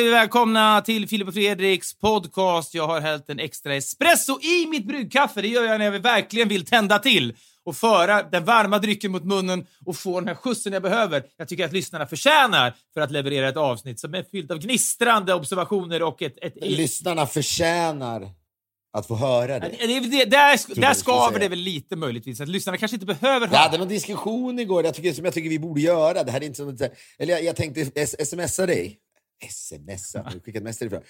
Säger vi välkomna till Filip och Fredriks podcast. Jag har hällt en extra espresso i mitt bryggkaffe. Det gör jag när jag verkligen vill tända till och föra den varma drycken mot munnen och få den här skjutsen jag behöver. Jag tycker att lyssnarna förtjänar för att leverera ett avsnitt som är fyllt av gnistrande observationer och ett... ett... Lyssnarna förtjänar att få höra det. det, det, det där där skaver det väl lite möjligtvis, att lyssnarna kanske inte behöver höra. Jag hade någon diskussion igår jag tycker, som jag tycker vi borde göra. Det här är inte som, eller jag, jag tänkte smsa dig. Smsa? Har du skickat mest ifrån?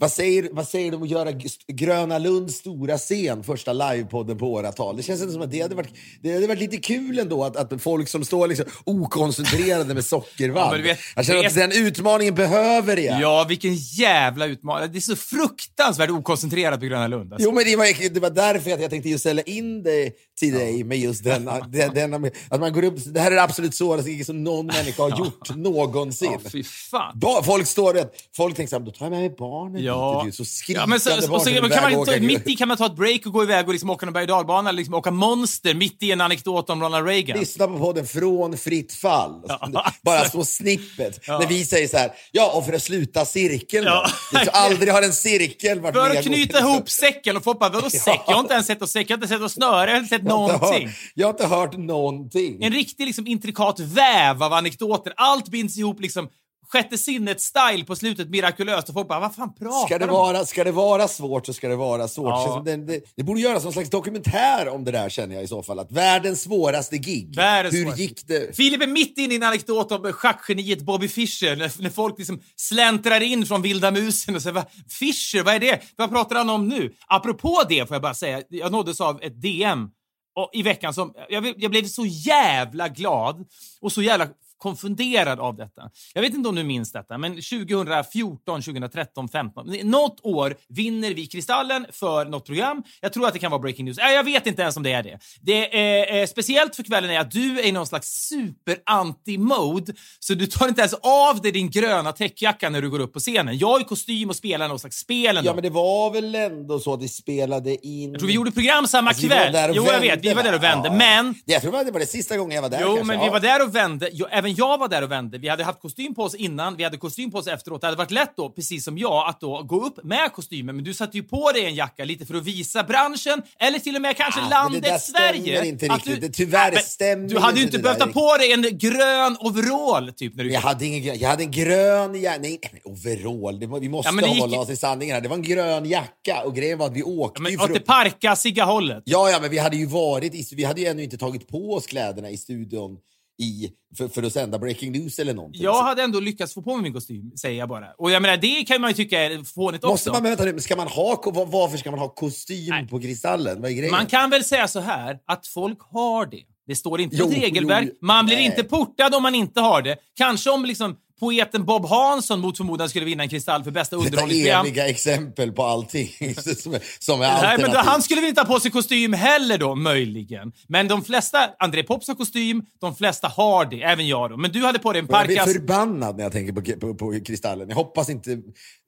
Vad säger, vad säger du om att göra Gröna Lunds stora scen, första livepodden på åratal? Det känns inte som att det hade varit, det hade varit lite kul ändå att, att folk som står liksom okoncentrerade med sockervadd. Ja, jag känner att den utmaningen behöver jag. Ja, vilken jävla utmaning. Det är så fruktansvärt okoncentrerat på Gröna Lund. Alltså. Jo, men det var, det var därför att jag tänkte just ställa in det till dig med just den, den, den, att man går upp, det här är det absolut svåraste som någon människa har gjort någonsin. Ja, fy fan. Folk står folk tänker såhär, då tar jag med mig barnet ja. Dit. Så skrikande ja, men så, så, så, kan man ta, Mitt i kan man ta ett break och gå iväg och liksom åka en berg och dalbana, liksom åka monster mitt i en anekdot om Ronald Reagan. Lyssna på podden Från fritt fall. Ja. Bara små snippet. Ja. När vi säger så här, ja och för att sluta cirkeln ja. Så aldrig har en cirkel varit För att knyta ihop säcken och bara, vadå säck? Jag har inte ens sett och säck, jag har inte sett och snöre, jag har inte sett någonting. Hört, jag har inte hört någonting. En riktig liksom, intrikat väv av anekdoter. Allt binds ihop liksom sjätte sinnet-style på slutet mirakulöst och folk bara, vad fan pratar ska det de vara, Ska det vara svårt så ska det vara svårt. Ja. Det, det, det, borde göras någon slags dokumentär om det där känner jag i så fall. Att världens svåraste gig. Världens Hur svåraste. gick det? Filip är mitt inne i en anekdot om schackgeniet Bobby Fischer när, när folk liksom släntrar in från vilda musen och säger va, Fischer, vad är det? Vad pratar han om nu? Apropå det får jag bara säga, jag nåddes av ett DM och i veckan som, jag, jag blev så jävla glad och så jävla konfunderad av detta. Jag vet inte om du minns detta, men 2014, 2013, 15, något år vinner vi Kristallen för något program. Jag tror att det kan vara Breaking News. Äh, jag vet inte ens om det är det. Det är eh, speciellt för kvällen är att du är i någon slags super-anti-mode, så du tar inte ens av dig din gröna täckjacka när du går upp på scenen. Jag är i kostym och spelar någon slags spel ändå. Ja, men det var väl ändå så att vi spelade in... Jag tror vi gjorde program samma alltså, kväll. Jo, jag vet. Vi var där och vände, ja, men... Jag tror det var det sista gången jag var där. Jo, kanske. men vi var där och vände. Jo, även jag var där och vände. Vi hade haft kostym på oss innan, vi hade kostym på oss efteråt. Det hade varit lätt då, precis som jag, att då gå upp med kostymen. Men du satte ju på dig en jacka lite för att visa branschen, eller till och med kanske ah, landet det där Sverige. inte riktigt. Du, det tyvärr ja, stämmer Du hade ju inte behövt ta på dig en grön overall, typ. När du jag, hade ingen, jag hade en grön jacka. Nej, overall. Var, vi måste ja, hålla gick... oss till sanningen här. Det var en grön jacka och grejen var att vi åkte ja, men, Åt det parkasiga hållet. Ja, ja, men vi hade ju varit i, Vi hade ju ännu inte tagit på oss kläderna i studion i, för, för att sända breaking news eller någonting. Jag hade ändå lyckats få på mig min kostym, säger jag bara. Och jag menar, det kan man ju tycka är fånigt också. Måste man, vänta nu, ska man ha, varför ska man ha kostym Nej. på Kristallen? Vad är grejen? Man kan väl säga så här, att folk har det. Det står inte i ett regelverk. man blir nej. inte portad om man inte har det. Kanske om liksom poeten Bob Hansson mot förmodan skulle vinna en Kristall för bästa underhållningsprogram. Detta eviga exempel på allting som är, som är Nej, men då, Han skulle väl inte ha på sig kostym heller då, möjligen. Men de flesta, André Pops har kostym, de flesta har det, även jag då. Men du hade på dig en parkas... Jag blir förbannad när jag tänker på, på, på Kristallen. Jag hoppas inte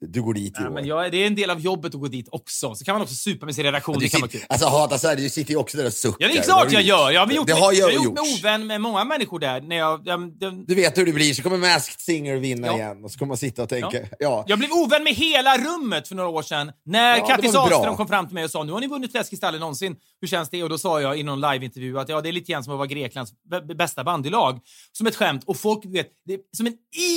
du går dit i år. Men jag, det är en del av jobbet att gå dit också. Så kan man också supa med sin redaktion. Det kan vara kul. Alltså hata Sverige, du sitter ju också där och suckar. Ja, det är klart jag gör. Jag har gjort, det har jag, jag gjort mig ovän med många människor där. När jag, jag, jag... Du vet hur det blir, så kommer Masked Singer vinna ja. igen och så kommer man sitta och tänka... Ja. ja. Jag blev ovän med hela rummet för några år sedan när ja, Kattis Ahlström kom fram till mig och sa nu har ni vunnit flest kristaller någonsin. Hur känns det? Och då sa jag i någon liveintervju att ja, det är lite grann som att vara Greklands bästa bandylag. Som ett skämt. Och folk vet, det är som en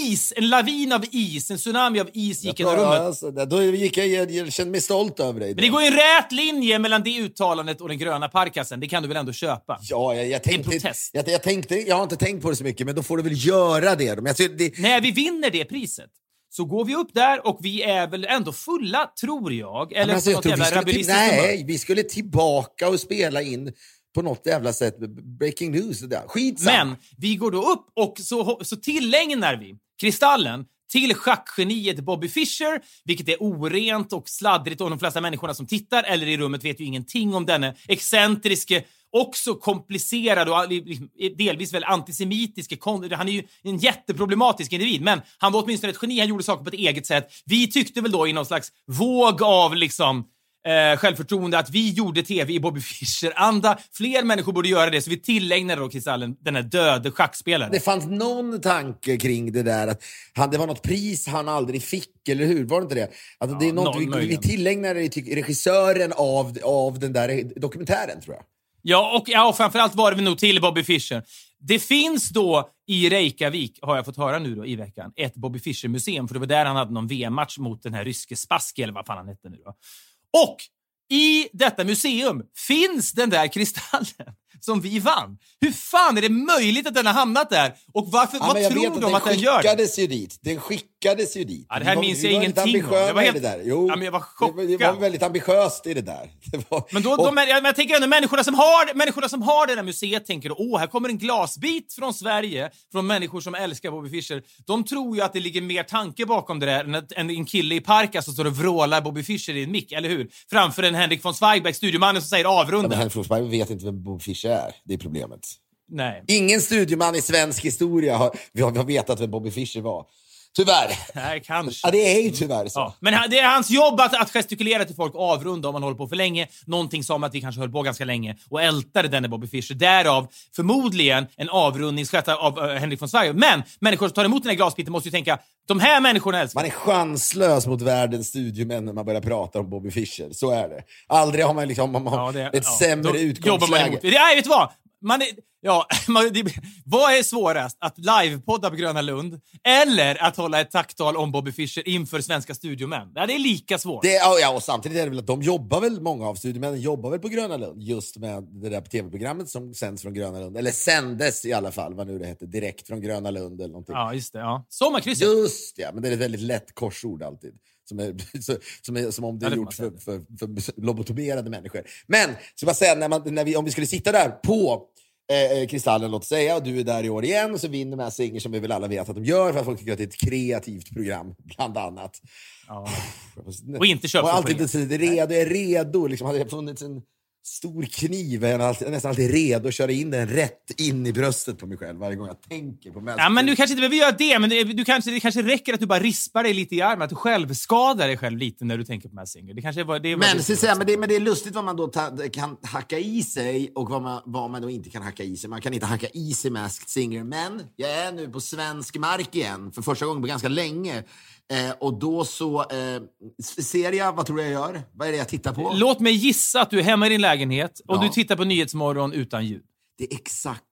is, en lavin av is, en tsunami av is gick genom rummet. Alltså, då gick jag, jag, jag kände mig stolt över dig. Då. Men det går en rät linje mellan det uttalandet och den gröna parkasen. Det kan du väl ändå köpa? Ja, jag, jag tänkte, en protest. Jag, jag, tänkte, jag har inte tänkt på det så mycket, men då får du väl göra det. Men alltså, det... När vi vinner det priset, så går vi upp där och vi är väl ändå fulla, tror jag. Eller alltså, jag tror vi skulle till, Nej, vi skulle tillbaka och spela in på något jävla sätt breaking news. Skitsamma. Men vi går då upp och så, så tillägnar vi Kristallen till schackgeniet Bobby Fischer, vilket är orent och sladdrigt och de flesta människorna som tittar eller i rummet vet ju ingenting om denne excentriske också komplicerad och delvis väl antisemitiske. Han är ju en jätteproblematisk individ, men han var åtminstone ett geni. Han gjorde saker på ett eget sätt. Vi tyckte väl då i någon slags våg av liksom eh, självförtroende att vi gjorde TV i Bobby Fischer-anda. Fler människor borde göra det, så vi tillägnade då Kristallen den här döde schackspelaren. Det fanns någon tanke kring det där att han, det var något pris han aldrig fick, eller hur? Var det inte det? Att det är något vi, vi tillägnade regissören av, av den där dokumentären, tror jag. Ja, och ja, framförallt var det nog till Bobby Fischer. Det finns då i Reykjavik, har jag fått höra nu då i veckan, ett Bobby Fischer-museum. För det var där han hade någon VM-match mot den här ryske Spassky, eller vad fan han hette nu då. Och i detta museum finns den där kristallen som vi vann. Hur fan är det möjligt att den har hamnat där? Och varför, Ja, vad tror att de att den gör? skickades ju dit. Den skickades ju dit. Ja, det här var- minns jag ingenting om. Jag var i helt- det där. Jo, Ja, men jag var det, var- det var chockad. väldigt ambitiöst i det där. Det var, Men, då, de, jag, men jag tänker ändå människorna som har, människorna som har det där museet tänker åh, här kommer en glasbit från Sverige, från människor som älskar Bobby Fischer. De tror ju att det ligger mer tanke bakom det där än att- än en kille i parken som står och vrålar Bobby Fischer i en mick, eller hur? Framför en Henrik von Zweigbergk, studiomannen som säger Ja, avrunda. men Henrik Forsberg vet inte vem Bob Fischer är. Det är problemet. Nej. Ingen studieman i svensk historia har, vi har, vi har vetat vem Bobby Fischer var. Tyvärr. Nej, kanske. Ja, det är ju tyvärr så. Ja, men det är hans jobb att, att gestikulera till folk, avrunda om man håller på för länge. Någonting som att vi kanske höll på ganska länge och ältade denne Bobby Fischer. Därav förmodligen en avrundningsgest av uh, Henrik von Zweigbergk. Men människor som tar emot den här glasbiten måste ju tänka, de här människorna älskar Man är chanslös mot världens studiemän när man börjar prata om Bobby Fischer. Så är det. Aldrig har man, liksom, man har Ja, det- ett ja, sämre utgångsläge. Nej, vet du vad? Man är, ja, man, det, vad är svårast? Att livepodda på Gröna Lund eller att hålla ett tacktal om Bobby Fischer inför svenska studiomän? Ja, det är lika svårt. Det, ja, och samtidigt är det väl att de jobbar väl, många av studiemännen jobbar väl på Gröna Lund just med det där tv-programmet som sänds från Gröna Lund. Eller sändes i alla fall, vad nu det hette, direkt från Gröna Lund eller någonting. Ja, just det. Ja. Sommarkrysset. Just ja, men det är ett väldigt lätt korsord alltid. Som, är, som, är, som om det är gjort för, för, för lobotomerade människor. Men, så bara säga, när man, när vi, om vi skulle sitta där på eh, eh, Kristallen, låt säga, och du är där i år igen och så vinner Mass Singer som vi väl alla vet att de gör för att folk tycker att det är ett kreativt program, bland annat. Ja. Och inte köpt Och alltid inte redo, är redo. Liksom, hade det funnits en stor kniv är jag alltid, nästan alltid redo att köra in den rätt in i bröstet på mig själv varje gång jag tänker på Mass Ja, men du kanske inte behöver göra det, men det, du kanske, det kanske räcker att du bara rispar dig lite i armen, att du självskadar dig själv lite när du tänker på Mass Singer. Det kanske var, det var Men, det- så säga, men, det, men det är lustigt vad man då ta, kan hacka i sig och vad man, vad man då inte kan hacka i sig. Man kan inte hacka i sig Masked Singer. Men jag är nu på svensk mark igen för första gången på ganska länge. Eh, och då så eh, ser jag, vad tror jag gör? Vad är det jag tittar på? Låt mig gissa att du är hemma i din lägenhet och Ja. du tittar på Nyhetsmorgon utan ljud. det är exakt.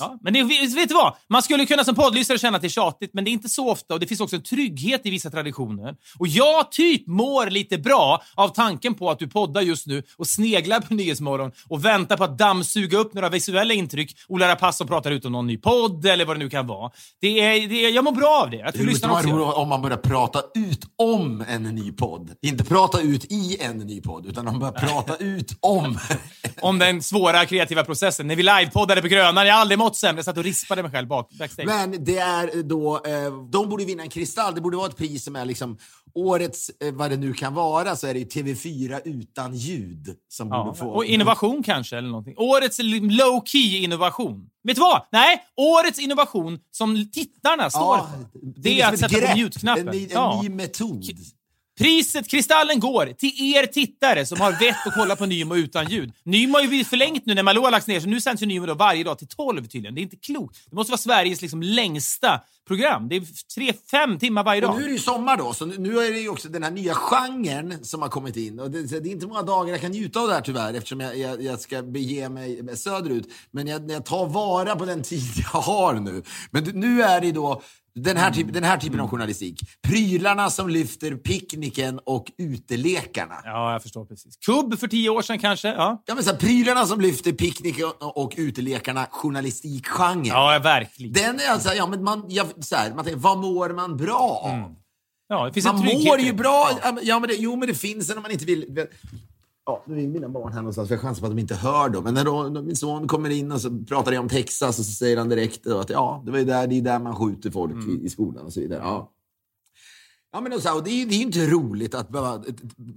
Ja, men det, vet du vad? Man skulle kunna som poddlyssnare känna att det är tjatigt, men det är inte så ofta och det finns också en trygghet i vissa traditioner. Och jag typ mår lite bra av tanken på att du poddar just nu och sneglar på Nyhetsmorgon och väntar på att dammsuga upp några visuella intryck. Ola Rapace pratar ut om någon ny podd eller vad det nu kan vara. Det är, det är, jag mår bra av det. Jag tror Det roligt om man börjar prata ut om en ny podd. Inte prata ut i en ny podd, utan man börjar prata ut om. Om den svåra kreativa processen. När vi livepoddade på Grönan, jag har aldrig mått sämre. Jag satt och rispade mig själv bak, backstage. Men det är då, eh, de borde vinna en kristall. Det borde vara ett pris som är liksom årets, eh, vad det nu kan vara, så är det ju TV4 utan ljud som Ja, borde få. och innovation kanske, eller någonting. Årets low key innovation. Vet du vad? Nej, årets innovation som tittarna står Ja, för. Det är att liksom ett sätta på grepp, mute-knappen. En, en Ja. ny metod. Priset, Kristallen, går till er tittare som har vett att kolla på Nymo utan ljud. Nymo har ju blivit förlängt nu när Malou har lagts ner, så nu sänds ju Nymo då varje dag till 12 tydligen. Det är inte klokt. Det måste vara Sveriges liksom längsta program. Det är tre, fem timmar varje Och dag. nu är det ju sommar då, så nu, är det ju också den här nya genren som har kommit in. Och det, det är inte många dagar jag kan njuta av det här tyvärr, eftersom jag, jag, jag ska bege mig söderut. Men jag, jag tar vara på den tid jag har nu. Men nu är det då den här, typ, den här typen av journalistik. Prylarna som lyfter picknicken och utelekarna. Ja, jag förstår precis. Kubb för tio år sedan kanske? Ja, Ja, men så här, prylarna som lyfter picknicken och, utelekarna, journalistikgenren. ja verkligen. Den är alltså, ja, men man, jag, så här, man tänker, vad mår man bra av? Ja, det finns Man mår ju bra. Ja. Ja. Ja, men det, jo, men det finns en om man inte vill. Ja, nu är mina barn här någonstans, för jag chansar på att de inte hör dem. Men när när min son kommer in och så pratar jag om Texas och så säger han direkt att ja, det, var där, det är där man skjuter folk i, i skolan och så vidare. Ja. Ja, men så och det, är, det är inte roligt att behöva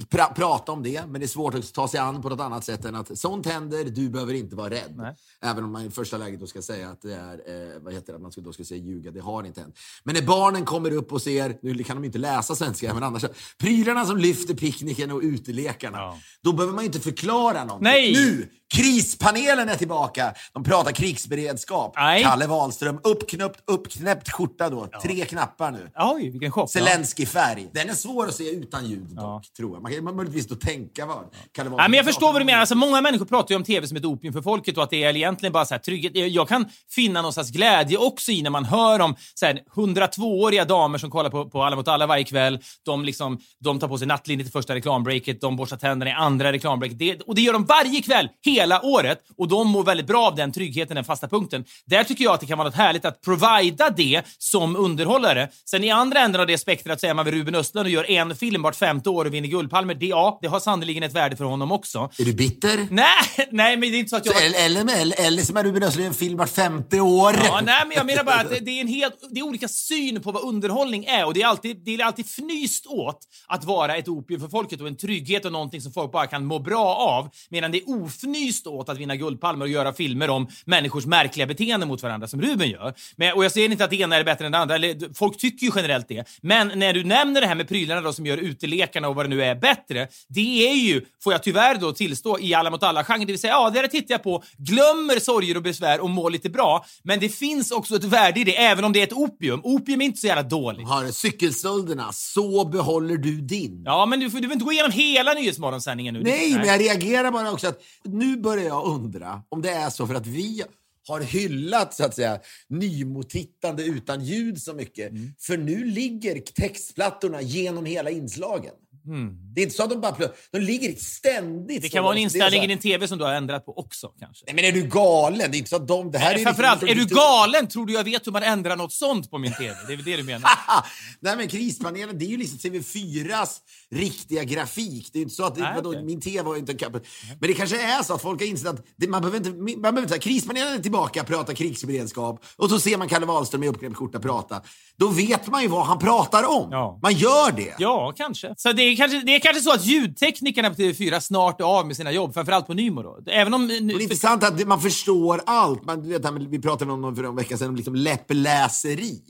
pra, prata om det, men det är svårt att ta sig an på något annat sätt än att sånt händer, du behöver inte vara rädd. Nej. Även om man i första läget då ska säga att det är, eh, vad heter det, man ska, då ska säga ljuga, det har inte hänt. Men när barnen kommer upp och ser, nu kan de inte läsa svenska, men annars, prylarna som lyfter picknicken och utelekarna, Ja. då behöver man inte förklara någonting. Nej. Nu! Krispanelen är tillbaka. De pratar krigsberedskap. Nej. Kalle Wahlström, uppknöppt, uppknäppt skjorta då. Tre knappar nu. Oj, vilken chock. Ja. Zelensky-färg. Den är svår att se utan ljud dock, Ja. tror jag. Man kan man möjligtvis då tänka vad kan det vara. Nej, men jag förstår vad du menar. Alltså, många människor pratar ju om tv som ett opium för folket och att det är egentligen bara så här trygghet. Jag kan finna någon slags glädje också i när man hör om så här, 102-åriga damer som kollar på, på Alla mot alla varje kväll. De, liksom, de tar på sig nattlinne till första reklambreaket, de borstar tänderna i andra reklambreaket. Det, och det gör de varje kväll, hela året. Och de mår väldigt bra av den tryggheten, den fasta punkten. Där tycker jag att det kan vara något härligt att provida det som underhållare. Sen i andra änden av det spektrat så är man vid Ruben Östlund och gör en film vart femte år och vinner Guldpalmer. Det, ja, det har sannerligen ett värde för honom också. Är du bitter? Nej, nej, men det är inte så att jag... Eller, eller, eller, eller som är Ruben Östlund en film vart 50 år. Ja, nej, men jag menar bara att det, det är en helt, det är olika syn på vad underhållning är och det är alltid, det är alltid fnyst åt att vara ett opium för folket och en trygghet och någonting som folk bara kan må bra av. Medan det är ofnyst åt att vinna Guldpalmer och göra filmer om människors märkliga beteenden mot varandra som Ruben gör. Men, och jag säger inte att det ena är bättre än det andra, eller, folk tycker ju generellt det. Men när du nämner det här med prylarna då som gör utelekarna och vad det nu är bättre, det är ju, får jag tyvärr då tillstå, i Alla mot alla-genren, det vill säga, ja, det tittar jag på, glömmer sorger och besvär och mår lite bra. Men det finns också ett värde i det, även om det är ett opium. Opium är inte så jävla dåligt. Har cykelstölderna, så behåller du din. Ja, men du får, du får inte gå igenom hela Nyhetsmorgonsändningen nu. Nej, men jag reagerar bara också att nu börjar jag undra om det är så för att vi har hyllat så att säga nymotittande utan ljud så mycket. Mm. För nu ligger textplattorna genom hela inslagen. Mm. Det är inte så att de bara plö- De ligger ständigt. Det kan vara en inställning i din TV som du har ändrat på också, kanske. Nej, men är du galen? Det är inte så att de... Det här är Framförallt, liksom- är du galen? Tror du jag vet hur man ändrar något sånt på min TV? Det är väl det du menar? Ah, Nej men krispanelen, det är ju liksom TV4s riktiga grafik. Det är inte så att Nej, vadå, okej. min TV ju inte kapp- Men det kanske är så att folk har insett att det, man behöver inte... Man behöver inte krispanelen är tillbaka, prata krigsberedskap och så ser man Kalle Wahlström i uppknäppt skjorta prata. Då vet man ju vad han pratar om. Ja. Man gör det. Ja, kanske. Så det är kanske, det är kanske så att ljudteknikerna på TV4 snart är av med sina jobb, framförallt på Nymo då. Även om... Och det är intressant att man förstår allt. Man, vet, vi pratade om för en vecka sedan om liksom läppläseri.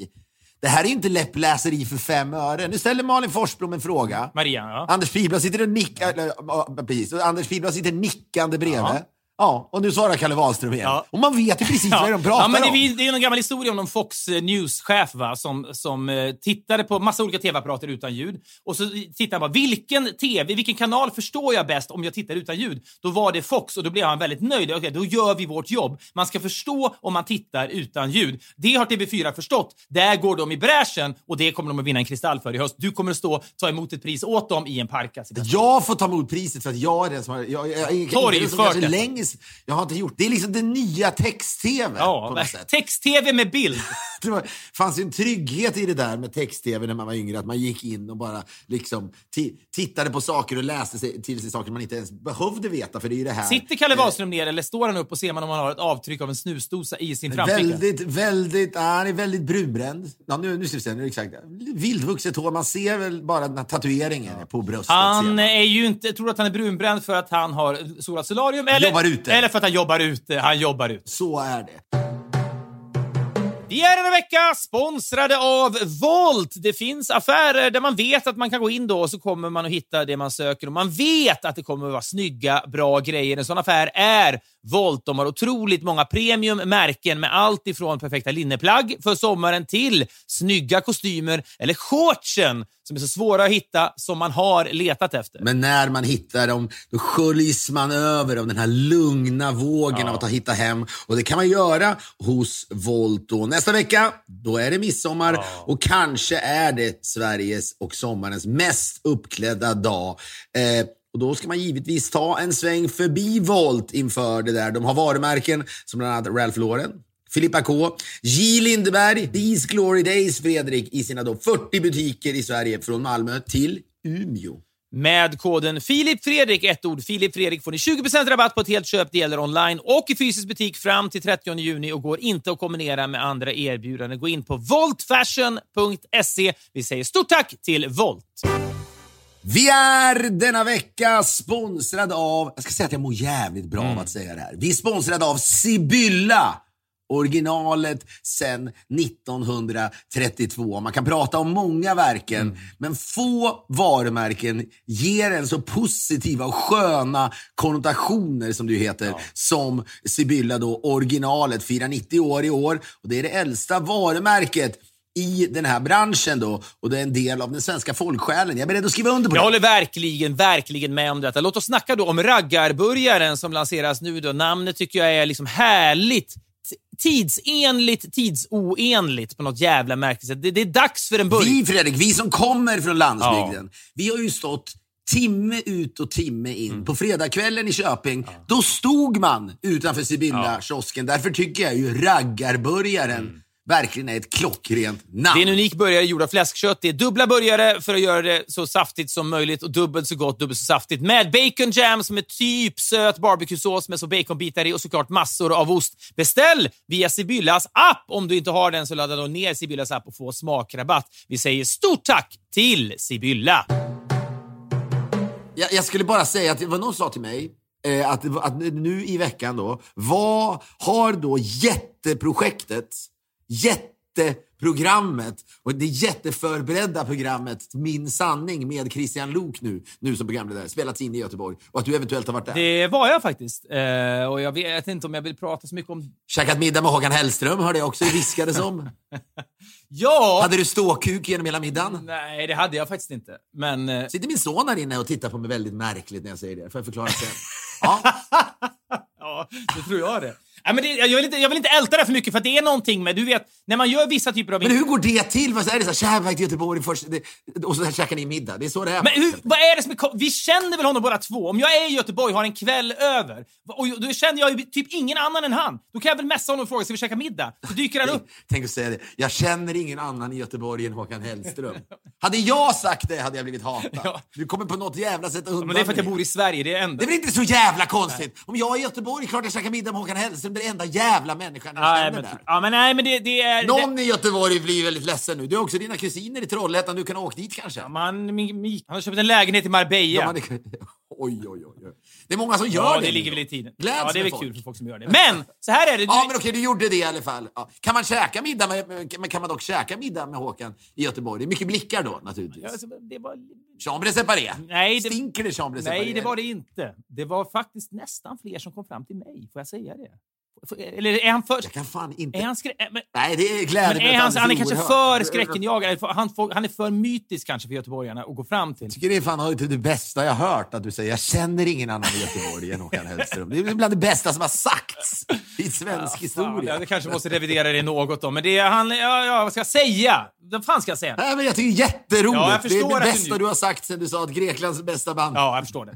Det här är ju inte läppläseri för fem öre. Nu ställer Malin Forsblom en fråga. Maria, ja. Anders Pihlblad sitter och nickar, ja, precis. Anders Pihlblad sitter nickande bredvid. Ja. Och nu svarar Kalle Wahlström igen. Ja. Och man vet ju precis vad de pratar ja, men det, om. är- det är en gammal historia om någon Fox eh, News-chef va, som, som eh, tittade på massa olika tv-apparater utan ljud. Och så tittade han bara, vilken tv, vilken kanal förstår jag bäst om jag tittar utan ljud? Då var det Fox och då blev han väldigt nöjd. Okej, då gör vi vårt jobb. Man ska förstå om man tittar utan ljud. Det har TV4 förstått. Där går de i bräschen och det kommer de att vinna en kristall för i höst. Du kommer att stå ta emot ett pris åt dem i en park. Alltså. Jag får ta emot priset för att jag är den som har... Jag, jag, jag, jag, den som kanske detta. längst, Jag har inte gjort... Det är liksom den nya text-tv Ja, text-tv med bild. Det var- fanns ju en trygghet i det där med text-tv när man var yngre. Att man gick in och bara liksom ti- tittade på saker och läste sig, till sig saker man inte ens behövde veta. För det är ju det här... Sitter Kalle Wahlström ner eller står han upp och ser man om han har ett avtryck av en snusdosa i sin framficka? Väldigt, väldigt, ja, han är väldigt brunbränd. Ja, nu, nu ska vi se, nu är det exakt. Vildvuxet hår, man ser väl bara den här tatueringen på bröstet. Han är ju inte, tror att han är brunbränd för att han har solat solarium? Eller, ute. Eller för att han jobbar ute. Han jobbar ute. Så är det. Vi är denna vecka sponsrade av Volt. Det finns affärer där man vet att man kan gå in då och så kommer man att hitta det man söker och man vet att det kommer att vara snygga, bra grejer. En sån affär är Volt. De har otroligt många premiummärken med allt ifrån perfekta linneplagg för sommaren till snygga kostymer eller shortsen som är så svåra att hitta som man har letat efter. Men när man hittar dem, då sköljs man över av den här lugna vågen av att ha hittat hem. Och det kan man göra hos Volt. då. Nästa vecka, då är det midsommar och kanske är det Sveriges och sommarens mest uppklädda dag. Eh, och Då ska man givetvis ta en sväng förbi Volt inför det där. De har varumärken som bland annat Ralph Lauren, Filippa K, J Lindeberg, These Glory Days, Fredrik, i sina då 40 butiker i Sverige från Malmö till Umeå. Med koden Filip Fredrik, ett ord Filip Fredrik, får ni 20% rabatt på ett helt köp. Det gäller online och i fysisk butik fram till 30 juni och går inte att kombinera med andra erbjudanden. Gå in på voltfashion.se. Vi säger stort tack till Volt. Vi är denna vecka sponsrade av, jag ska säga att jag mår jävligt bra Mm. av att säga det här. Vi är sponsrade av Sibylla. Originalet sen 1932. Man kan prata om många verken, Mm. men få varumärken ger en så positiva och sköna konnotationer, som det ju heter, som Sibylla då. Originalet firar 90 år i år och det är det äldsta varumärket i den här branschen då och det är en del av den svenska folksjälen. Jag är beredd att skriva under på Jag det. håller verkligen, verkligen med om detta. Låt oss snacka då om raggarburgaren som lanseras nu. Då. Namnet tycker jag är liksom härligt. Tidsenligt, tidsoenligt på något jävla märkligt sätt. Det, det är dags för en burgare. Vi Fredrik, vi som kommer från landsbygden, vi har ju stått timme ut och timme in. Mm. På fredagskvällen i Köping, då stod man utanför Sibylla-kiosken. Därför tycker jag ju raggarburgaren verkligen är ett klockrent namn. Det är en unik burgare gjord av fläskkött. Det är dubbla burgare för att göra det så saftigt som möjligt och dubbelt så gott, dubbelt så saftigt. Med bacon jam som är typ söt barbecue-sås med så baconbitar i och såklart massor av ost. Beställ via Sibyllas app. Om du inte har den så ladda då ner Sibyllas app och få smakrabatt. Vi säger stort tack till Sibylla. Jag, jag skulle bara säga att det var någon som sa till mig eh, att, att nu i veckan då, vad har då jätteprojektet, jätteprogrammet och det jätteförberedda programmet Min sanning med Christian Lok nu, nu som programledare, spelats in i Göteborg och att du eventuellt har varit där. Det var jag faktiskt. Eh, och jag vet inte om jag vill prata så mycket om... Käkat middag med Håkan Hellström hörde jag också viskades om. Ja! Hade du ståkuk genom hela middagen? Nej, det hade jag faktiskt inte. Men... Eh, Sitter min son här inne och tittar på mig väldigt märkligt när jag säger det. Får jag förklara sen? Ja. Ja, det tror jag det. Nej, men det, jag, vill inte, jag vill inte älta det för mycket för det är någonting med, du vet, när man gör vissa typer av... Men hur går det till? Vad är det så här, var till Göteborg först, det, och så här käkar ni middag. Det är så det är. Men hur, vad är det som är Vi känner väl honom båda två? Om jag är i Göteborg har en kväll över och då känner jag ju typ ingen annan än han. Då kan jag väl messa honom och fråga, ska vi käka middag? Så dyker han upp. Tänk att säga det. Jag känner ingen annan i Göteborg än Håkan Hellström. hade jag sagt det hade jag blivit hatad. Ja. Du kommer på något jävla sätt undan Men det är för att jag bor i Sverige, det är enda. Det är väl inte så jävla konstigt? Om jag är i Göteborg, klart jag käkar middag med Håkan Hellström. Det är den enda jävla människan jag Nej, känner men, där. ja, men nej, men det, det är... Det, Någon i Göteborg blir väldigt ledsen nu. Du har också dina kusiner i Trollhättan. Du kan ha åkt dit kanske. man, mi, mi, han har köpt en lägenhet i Marbella. hade... Oj, oj, oj. oj. Det är många som gör Ja, det. det ligger väl i tiden. Gläds ja, det är väl folk. kul för folk som gör det. Men, så här är det. Du, Ja, men okej, du gjorde det i alla fall. Ja. Kan man käka middag med, men kan man dock käka middag med Håkan i Göteborg? Det är mycket blickar då, naturligtvis. Ja, alltså, det var, Chambre séparé. Nej, det- Stinker det chambre séparé? nej, det var det inte. Det var faktiskt nästan fler som kom fram till mig. Får jag säga det? Eller är han för... Jag kan fan inte... Är han skrä... men, Nej, det är glädje men är han, han är kanske för skräckenjagad. Han, han är för mytisk kanske för göteborgarna att gå fram till. Jag tycker det är fan det, är det bästa jag hört, att du säger jag känner ingen annan i Göteborg än Håkan Hellström. Det är bland det bästa som har sagts i svensk Fan, historia. jag kanske måste revidera det något då, men det är han... Ja, ja, vad ska jag säga? Vad fan ska jag säga? Nej, men jag tycker det är jätteroligt. Ja, jag det är förstår det du bästa nu- du har sagt sen du sa att Greklands bästa band. Ja, jag förstår det.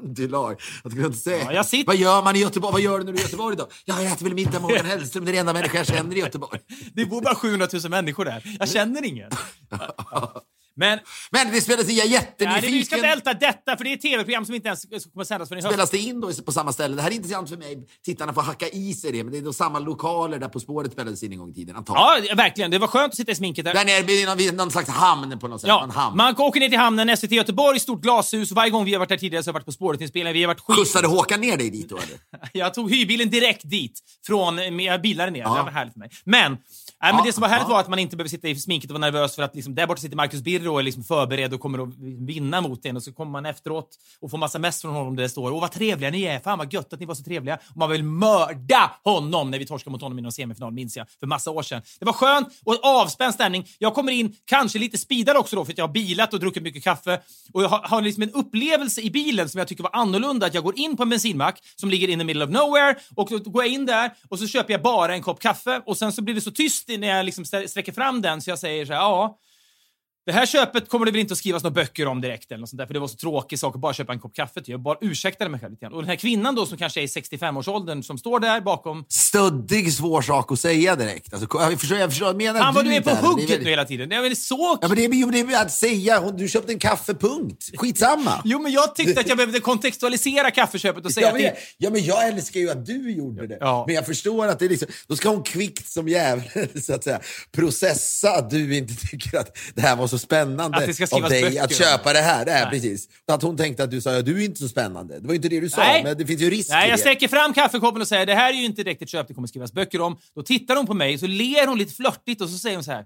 Du lag. Jag skulle inte säga. Ja, jag sitter- Vad gör man i Göteborg? Vad gör du när du är i Göteborg då? Ja, jag äter väl middag med Håkan Hellström. Det är den enda människa jag känner i Göteborg. Det bor bara 700 000 människor där. Jag känner ingen. Men Men det spelas in. Jag är nej, det, vi ska jättenyfiken. inte älta detta, för det är ett tv-program som inte ens kommer sändas förrän i höst. Spelas det in då på samma ställe? Det här är intressant för mig. Tittarna får hacka i sig det, men det är då samma lokaler där På spåret spelades in en gång i tiden, antagligen. Ja, verkligen. Det var skönt att sitta i sminket där. Där nere vid någon, vid någon slags hamn på något sätt. Ja, hamn. man åker ner till hamnen, SVT Göteborg, stort glashus. Varje gång vi har varit där tidigare så har jag varit På spåret-inspelningar. Vi har varit skit... Skjutsade Håkan ner dig dit då eller? Jag tog hyrbilen direkt dit. Från, jag bilade ner. Ja. Det var härligt för mig. Men, nej, men det som var härligt var att man inte behöver sitta i sminket och vara nervös för att liksom, där borta sitter Marcus Birro och är liksom förberedd och kommer att vinna mot en. Och så kommer man efteråt och får massa mess från honom där det står “Åh vad trevliga ni är, fan vad gött att ni var så trevliga”. Och man vill mörda honom när vi torskade mot honom i någon semifinal, minns jag, för massa år sedan. Det var skönt och avspänd stämning. Jag kommer in, kanske lite speedad också då, för att jag har bilat och druckit mycket kaffe. Och jag har, har liksom en upplevelse i bilen som jag tycker var annorlunda. Att jag går in på en bensinmack som ligger in the middle of nowhere och då går jag in där och så köper jag bara en kopp kaffe och sen så blir det så tyst när jag liksom sträcker fram den så jag säger så här, ja, det här köpet kommer det väl inte att skrivas några böcker om direkt, eller något sånt där, för det var så tråkig sak att bara köpa en kopp kaffe till. Jag bara ursäktade mig själv lite grann. Och den här kvinnan då, som kanske är i 65-årsåldern, som står där bakom... Stöddig, svår sak att säga direkt. Alltså, jag förstår, jag förstår, jag menar Han var du är på hugget väldigt- nu hela tiden. Är väl så... Ja, men det är ju det är att säga, du köpte en kaffe, punkt. Skitsamma. Jo, men jag tyckte att jag behövde kontextualisera kaffeköpet och säga Ja men, jag, att det... ja, men jag älskar ju att du gjorde det. Ja. Men jag förstår att det är liksom, då ska hon kvickt som jävel så att säga, processa att du inte tycker att det här var så spännande Att det ska av dig böcker att köpa det här. Det här Nej. precis. Att hon tänkte att du sa att du är inte så spännande. Det var ju inte det du sa, Nej. men det finns ju risk Nej, jag sträcker fram kaffekoppen och säger det här är ju inte direkt ett köp det kommer skrivas böcker om. Då tittar hon på mig, så ler hon lite flörtigt och så säger hon så här.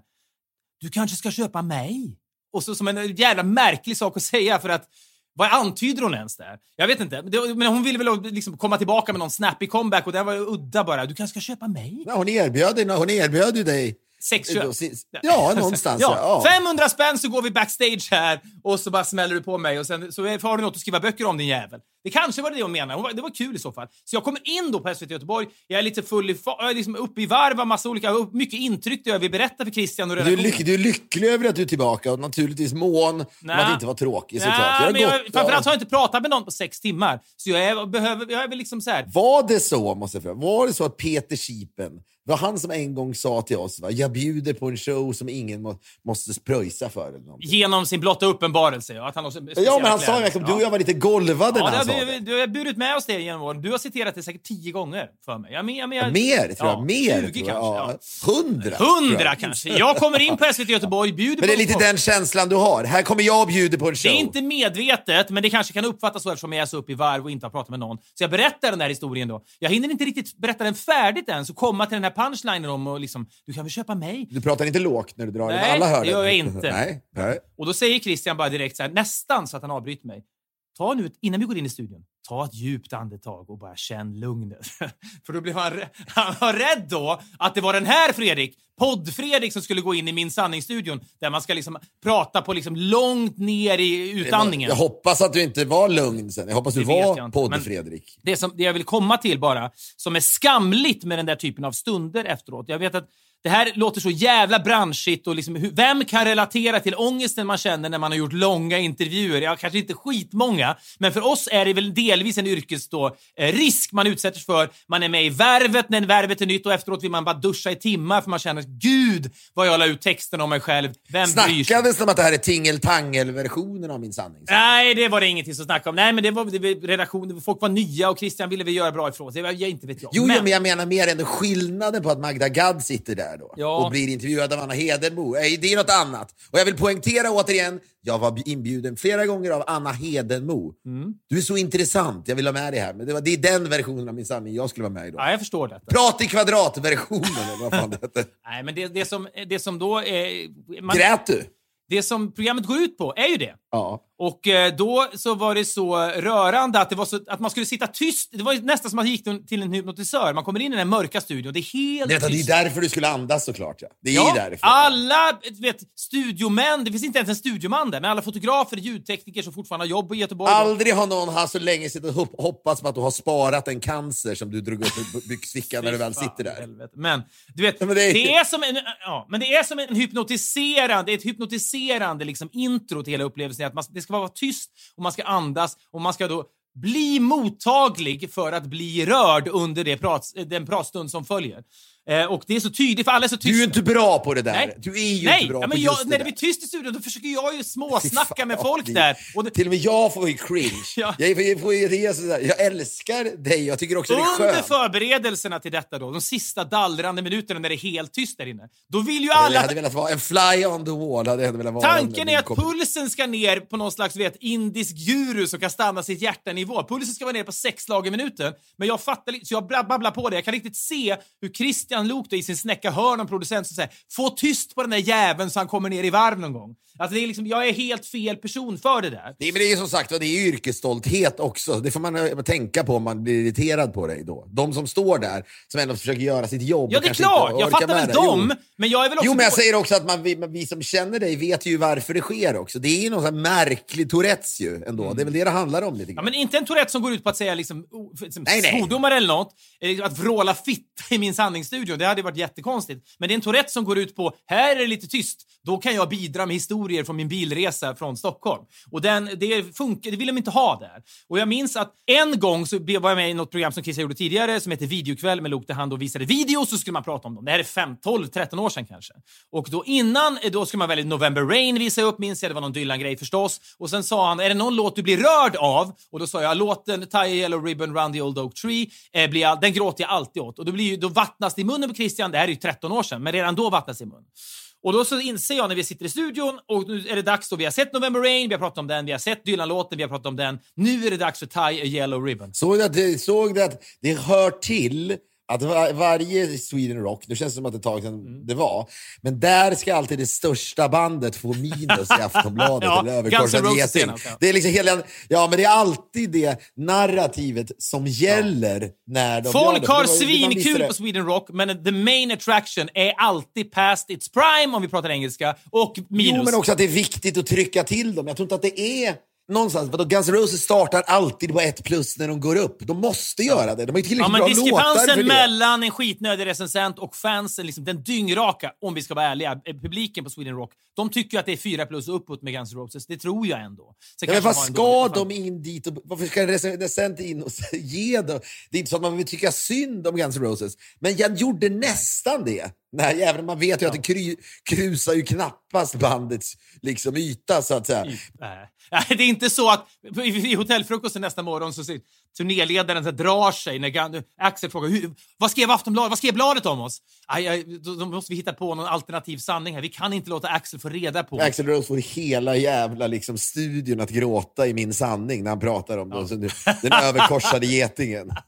Du kanske ska köpa mig? Och så som en jävla märklig sak att säga för att vad antyder hon ens där? Jag vet inte. Men hon ville väl liksom komma tillbaka med någon snappy comeback och det här var udda bara. Du kanske ska köpa mig? Ja, hon, erbjöd dig, hon erbjöd dig... Sexköp. Ja, någonstans. Ja, Ja, 500 spänn så går vi backstage här och så bara smäller du på mig och sen så har du något att skriva böcker om din jävel. Det kanske var det hon menade. Det var kul i så fall. Så jag kommer in då på SVT Göteborg. Jag är lite full i jag är liksom uppe i varv av massa olika, mycket intryck jag vill berätta för Christian och Du är, redaktionen. lyck, du är lycklig över att du är tillbaka och naturligtvis mån om att inte vara tråkig såklart. Jag men jag, framförallt har jag inte pratat med någon på sex timmar. Så jag är, behöver, jag är väl liksom så här. Var det så, måste jag fråga, var det så att Peter Kipen, var han som en gång sa till oss, va, jag bjuder på en show som ingen må, måste pröjsa för? Eller någonting. Genom sin blotta uppenbarelse. Ja, att han har så Ja, men han sa ju att du och jag var lite golvade Ja, när han sa det. du har burit med oss det genom åren. Du har citerat det säkert tio gånger för mig. Jag, men, jag, men, jag, Mer, tror jag. Ja, Mer, 20 tror jag. kanske. Ja. Hundra. Hundra jag. kanske. Jag kommer in på SVT Göteborg, bjuder Men det är lite den känslan du har. Här kommer jag och bjuder på en show. Det är inte medvetet, men det kanske kan uppfattas så eftersom jag är så uppe i varv och inte har pratat med någon. Så jag berättar den där historien då. Jag hinner inte riktigt berätta den färdigt än, så komma till den här punchlinen om och liksom, du kan väl köpa mig? Du pratar inte lågt när du drar den. Nej, Alla hör det gör jag inte. Nej, nej. Och då säger Christian bara direkt så här, nästan så att han avbryter mig. Ta nu, ett- innan vi går in i studion, ta ett djupt andetag och bara känn lugnet. För då blev han, han var rädd då att det var den här Fredrik, podd-Fredrik, som skulle gå in i min sanningsstudion där man ska liksom prata på liksom långt ner i utandningen. Jag hoppas att du inte var lugn sen. Jag hoppas du Det var podd-Fredrik. det, som, det jag vill komma till bara, som är skamligt med den där typen av stunder efteråt. Jag vet att det här låter så jävla branschigt och liksom, vem kan relatera till ångesten man känner när man har gjort långa intervjuer? Ja, kanske inte skitmånga, men för oss är det väl delvis en yrkes då, eh, risk man utsätter sig för. Man är med i värvet när värvet är nytt och efteråt vill man bara duscha i timmar för man känner gud vad jag la ut texten om mig själv. Vem? Snackades det om att det här är tingeltangel-versionen av min sanning? Nej, det var det ingenting som snackade om. Nej, men det var, det var redaktion, folk var nya och Christian ville väl göra bra ifrån sig. Jag inte vet jag. Jo, men... men jag menar mer ändå skillnaden på att Magda Gad sitter där då Ja. och blir intervjuad av Anna Hedenmo. Nej, Det är något annat. Och jag vill poängtera återigen, jag var inbjuden flera gånger av Anna Hedenmo. Mm. Du är så intressant, jag vill ha med dig här. Men det, var, det är den versionen av min sanning jag skulle vara med i då. Ja, jag förstår detta. Prat i kvadrat-versionen, vad fan det hette. Nej, men det, det, som, det som då är... Man, Grät du? det som programmet går ut på är ju det. Ja. Och eh, då så var det så rörande att, det var så, att man skulle sitta tyst. Det var nästan som att man gick till en hypnotisör. Man kommer in i den mörka studion. Det är helt Det, det är tyst. därför du skulle andas såklart. Ja. Det är Ja, därför. alla vet, studiomän, det finns inte ens en studioman där, men alla fotografer, ljudtekniker som fortfarande har jobb i Göteborg. Aldrig har någon här så länge suttit och hopp- hoppats på att du har sparat en cancer som du drog upp i byxfickan när du väl sitter där. helvete. Men du vet, Ja, men det, det är... är- som en, ja, men det är som en hypnotiserande, ett hypnotiserande liksom intro till hela upplevelsen. Att man, ska vara tyst och man ska andas och man ska då bli mottaglig för att bli rörd under det prat, den pratstund som följer. Eh, och det är så tydligt, för alla är så tysta. Du är inte bra på det där. Nej. Du är ju Nej, inte bra ja, på men just jag, det när det blir tyst i studion då försöker jag ju småsnacka med folk där. Och det, Till och med jag får ju cringe. Ja. Jag, får- jag, får ju jag älskar dig, jag tycker också det är under skönt. förberedelserna till detta då, de sista dallrande minuterna när det är helt tyst där inne, då vill ju Jag alla... hade velat vara en fly on the wall. Hade jag velat vara Tanken en- är att pulsen ska ner på någon slags vet, indisk guru som kan stanna sitt hjärta-nivå. Pulsen ska vara ner på sex slag i minuten. Men jag fattar lite, så jag bla- babblar på det. Jag kan riktigt se hur Christian Lok då i sin snäcka hör någon producent som säger “Få tyst på den där jäveln så han kommer ner i varv någon gång”. Alltså det är liksom, jag är helt fel person för det där. Nej, men det är ju som sagt det är yrkesstolthet också. Det får man eh, tänka på om man blir irriterad på dig då. De som står där, som ändå försöker göra sitt jobb. Ja, det är klart. Jag fattar väl dem, Jo. men jag är väl också... Jo, men jag säger också att man, vi, vi som känner dig vet ju varför det sker också. Det är ju någon sån här märklig Tourettes ju ändå. Det är väl det det handlar om lite Mm. Ja, grann. men inte en Tourette som går ut på att säga liksom, liksom Nej, nej. svordomar eller något. Eller att vråla fitta i min sanningsstudio studion. Det hade varit jättekonstigt. Men det är en Tourette som går ut på, här är det lite tyst. Då kan jag bidra med historier från min bilresa från Stockholm. Och den, det funkar, det vill de inte ha där. Och jag minns att en gång så var jag med i något program som Christian gjorde tidigare som heter Videokväll med Luke han då visade videos så skulle man prata om dem. Det här är 5, 12, 13 år sedan kanske. Och då innan, då skulle man välja November Rain visa upp, minns jag. Det var någon Dylan-grej förstås. Och sen sa han, är det någon låt du blir rörd av? Och då sa jag, låten Tie a Yellow Ribbon Round the Old Oak Tree, eh, blir jag, den gråter jag alltid åt. Och då, blir, då vattnas det i munnen munnen på Christian. Det här är ju 13 år sedan, men redan då vattnas i mun. Och då så inser jag när vi sitter i studion och nu är det dags då. Vi har sett November Rain, vi har pratat om den, vi har sett Dylan-låten, vi har pratat om den. Nu är det dags för Tie a Yellow Ribbon. Såg du att såg du att det hör till att var, varje Sweden Rock, nu känns det som att det är ett tag sedan Mm. det var, men där ska alltid det största bandet få minus i Aftonbladet Ja, eller överkorsad geting. ja. Det är liksom hela, ja men det är alltid det narrativet som gäller när de Folk det. har svinkul på Sweden Rock, men the main attraction är alltid past its prime om vi pratar engelska och minus. Jo, men också att det är viktigt att trycka till dem. Jag tror inte att det är någonstans. Vadå, Guns N' Roses startar alltid på ett plus när de går upp. De måste göra det. De har ju Ja, tillräckligt men bra låtar för diskrepansen det. mellan en skitnödig recensent och fansen, liksom, den dyngraka, om vi ska vara ärliga, eh, publiken på Sweden Rock, de tycker att det är fyra plus uppåt med Guns N' Roses. Det tror jag ändå. Sen Ja, men vad ska de in dit? Och, varför ska en recensent in och ge dem? Det är inte så att man vill tycka synd om Guns N' Roses. Men jag gjorde nästan det. Nej, även man vet ju att det kry, krusar ju knappast bandets liksom, yta, så att säga. Nej. Det är inte så att i hotellfrukosten nästa morgon så turnéledaren så drar sig när Axel frågar vad skrev Aftonbladet, vad skrev bladet om oss? Aj, aj, då, då måste vi hitta på någon alternativ sanning här. Vi kan inte låta Axel få reda på. Axel Rose får hela jävla liksom, studion att gråta i min sanning när han pratar om ja. den överkorsade getingen.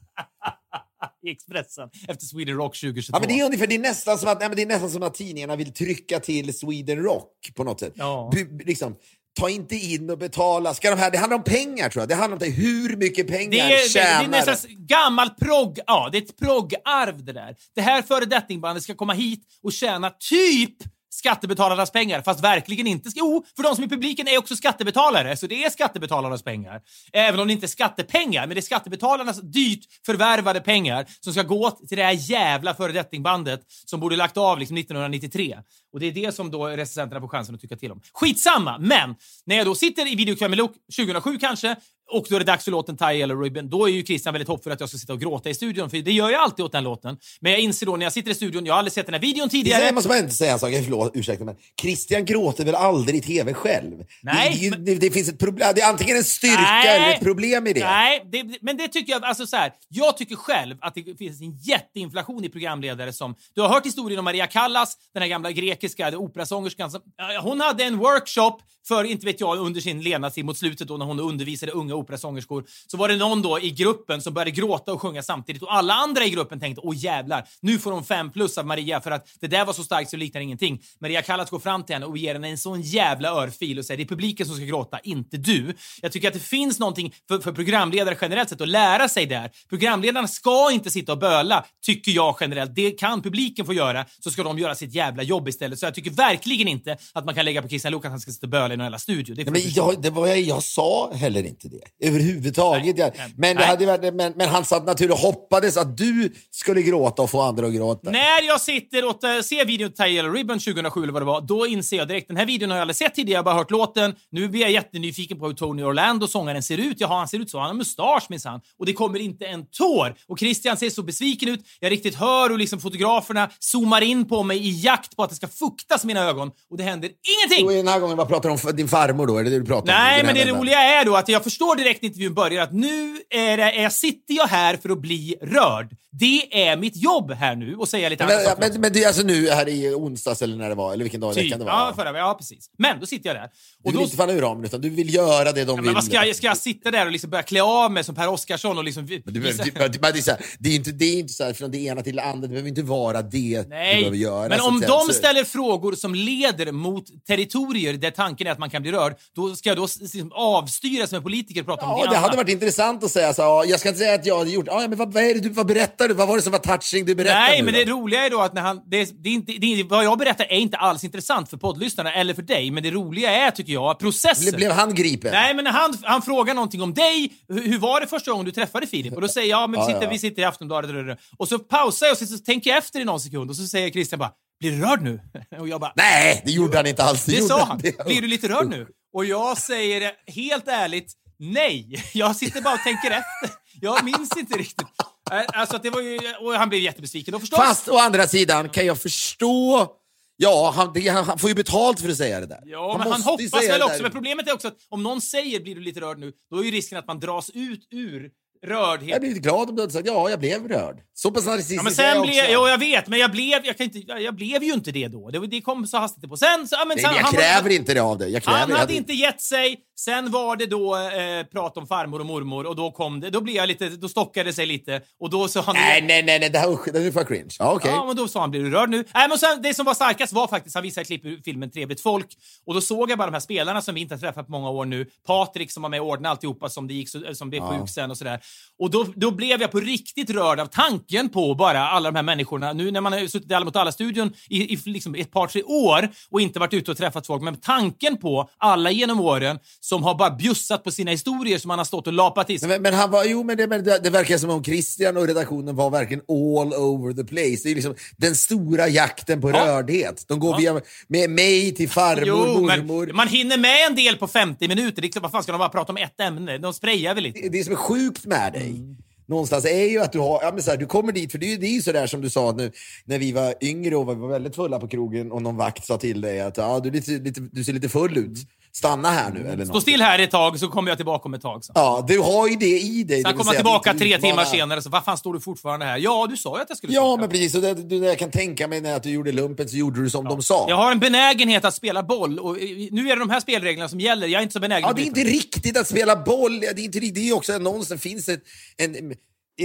I Expressen efter Sweden Rock 2022. Ja, men det, är ungefär, det, är nästan som att, nej, men det är nästan som att tidningarna vill trycka till Sweden Rock på något sätt. Ja. Liksom, ta inte in och betala. Ska de här, det handlar om pengar tror jag. Det handlar om det, hur mycket pengar Det är, det, det tjänar är nästan gammalt progg... Ja, det är ett proggarv det där. Det här föredettingbandet ska komma hit och tjäna typ skattebetalarnas pengar, fast verkligen inte. Jo, för de som är i publiken är också skattebetalare, så det är skattebetalarnas pengar. Även om det inte är skattepengar, men det är skattebetalarnas dyrt förvärvade pengar som ska gå till det här jävla föredettingbandet som borde lagt av liksom 1993. Och det är det som då recensenterna får chansen att tycka till om. Skitsamma, men när jag då sitter i videokväll med Luke, 2007 kanske, och då är det dags för låten Tie Yellow Ribbon. Då är ju Christian väldigt hoppfull att jag ska sitta och gråta i studion, för det gör jag alltid åt den låten. Men jag inser då när jag sitter i studion, jag har aldrig sett den här videon tidigare. Jag måste bara inte säga en sak, förlåt, ursäkta men Christian gråter väl aldrig i tv själv? Nej, det, det, men- det, det finns ett problem, det är antingen en styrka Nej. eller ett problem i det. Nej, det, men det tycker jag, alltså så här, jag tycker själv att det finns en jätteinflation i programledare som, du har hört historien om Maria Callas, den här gamla grekiska operasångerskan som, hon hade en workshop för, inte vet jag, under sin levnadstid mot slutet då när hon undervisade unga operasångerskor, så var det någon då i gruppen som började gråta och sjunga samtidigt och alla andra i gruppen tänkte, åh jävlar, nu får hon fem plus av Maria för att det där var så starkt så det liknar ingenting. Maria Callas går fram till henne och ger henne en sån jävla örfil och säger, det är publiken som ska gråta, inte du. Jag tycker att det finns någonting för, för programledare generellt sett att lära sig där. Programledarna ska inte sitta och böla, tycker jag generellt. Det kan publiken få göra, så ska de göra sitt jävla jobb istället. Så jag tycker verkligen inte att man kan lägga på Christian Luuk att han ska sitta och böla i någon jävla studio. Det Nej, jag, det var jag, jag sa heller inte det överhuvudtaget. Nej, nej, men, det nej. hade, varit- men, men han satt naturligt hoppades att du skulle gråta och få andra att gråta. När jag sitter och ser videon Yellow Ribbon 2007 eller vad det var, då inser jag direkt den här videon har jag aldrig sett tidigare, jag har bara hört låten. Nu blir jag jättenyfiken på hur Tony Orlando, sångaren, ser ut. Jaha, han ser ut så. Han har mustasch minsann. Och det kommer inte en tår. Och Christian ser så besviken ut. Jag riktigt hör hur liksom fotograferna zoomar in på mig i jakt på att det ska fuktas mina ögon. Och det händer ingenting! Och den här gången, vad pratar du om? Din farmor då? Är det det du pratar om? Nej, men det roliga är då att jag förstår direkt när intervjun börjar att nu är det, är, sitter jag här för att bli rörd. Det är mitt jobb här nu och säga lite Men, andra saker men, men det är alltså nu här i onsdags eller när det var, eller vilken dag i Typ. veckan det var? Ja, förra, ja, precis. Men då sitter jag där. du Och vill då, inte falla ur ramen, utan du vill göra det de ja, vill. men ska, jag, ska jag sitta där och liksom börja klä av mig som Per Oscarsson och liksom Men du, du, det, är så här, det är inte, det är inte så här från det ena till det andra, det behöver inte vara det du behöver Nej, göra. men om att de ställer frågor som leder mot territorier där tanken är att man kan bli rörd, då ska jag då liksom avstyra som en politiker och prata om Ja, det det hade varit intressant att säga så här, ja, jag ska inte säga att jag hade gjort, ja, men vad, vad, är det du, vad berättar du? Vad var det som var touching du berättade Nej, nu men då? det roliga är då att när han... Det, det är inte, det vad jag berättar är inte alls intressant för poddlyssnarna eller för dig, men det roliga är, tycker jag, processen. Blev, blev han gripen? Nej, men när han, han frågar någonting om dig. Hur, hur var det första gången du träffade Filip? Och då säger jag, ja, men vi Ja, sitter, ja. vi sitter i Aftonbladet. Och så pausar jag och så, så tänker jag efter i någon sekund och så säger Christian bara, blir du rörd nu? Och jag bara, Nej, det gjorde han inte alls. det gjorde sa han. det. Blir du lite rörd nu? Och jag säger helt ärligt, nej. Jag sitter bara och tänker efter. Jag minns inte riktigt. Äh, Alltså, det var ju, och han blev jättebesviken då förstås. Fast å andra sidan kan jag förstå... Ja, han, det, han, han får ju betalt för att säga det där. Ja, men han måste ju hoppas väl också. Men problemet är också att om någon säger blir du lite rörd nu, då är ju risken att man dras ut ur rördhet. Jag blir lite glad om du hade sagt ja, jag blev rörd. Så pass narcissistisk Ja, men är sen jag blev, också. jo, jag vet, men jag blev, jag, kan inte, jag, jag blev ju inte det då. Det, det kom så hastigt på. Sen, så, ja, men Nej, sen, men jag han kräver inte det av dig. Jag kräver Han jag hade inte gett sig. Sen var det då eh, prat om farmor och mormor och då kom det. Då blev jag lite, då stockade det sig lite och då sa han... Nej, nej, nej, nej, det här usch, det är för cringe. Ja, okej. Ja, men då sa han, blir du rörd nu? Nej, men sen, det som var starkast var faktiskt, han visade klipp ur filmen Trevligt folk. Och då såg jag bara de här spelarna som vi inte har träffat på många år nu. Patrik som var med och ordnade alltihopa som, det gick, så- som blev sjuk sen och sådär. Och då, då blev jag på riktigt rörd av tanken på bara alla de här människorna. Nu när man har suttit i Alla mot alla-studion i, i liksom ett par, tre år och inte varit ute och träffat folk, men tanken på alla genom åren som har bara bjussat på sina historier som man har stått och lapat i. Men, men han var, jo, men det, men det, det verkar som om Christian och redaktionen var verkligen all over the place. Det är liksom den stora jakten på Ja. rördhet. De går via, med mig till farmor, Jo, mormor. men man hinner med en del på 50 minuter. Det är klart, vad fan ska de bara prata om ett ämne? De sprayar väl lite. det, det som är sjukt med dig Mm. någonstans är ju att du har, ja, men så här, du kommer dit, för det, är ju- det är ju sådär som du sa nu när vi var yngre och var väldigt fulla på krogen och någon vakt sa till dig att ja, du, lite, lite, du ser lite full ut. Stanna här nu. Eller Mm. Stå något. still här ett tag så kommer jag tillbaka om ett tag. Så. Ja, du har ju det i dig. Sen kommer säga tillbaka tre inte timmar senare så vad fan står du fortfarande här? Ja, du sa ju att jag skulle Ja, men precis. Och det, det, jag kan tänka mig när att du gjorde lumpen så gjorde du som de sa. Jag har en benägenhet att spela boll och nu är det de här spelreglerna som gäller. Jag är inte så benägen Ja, det är inte riktigt att spela boll. Det är, inte, riktigt- det är också någonstans finns ett, en,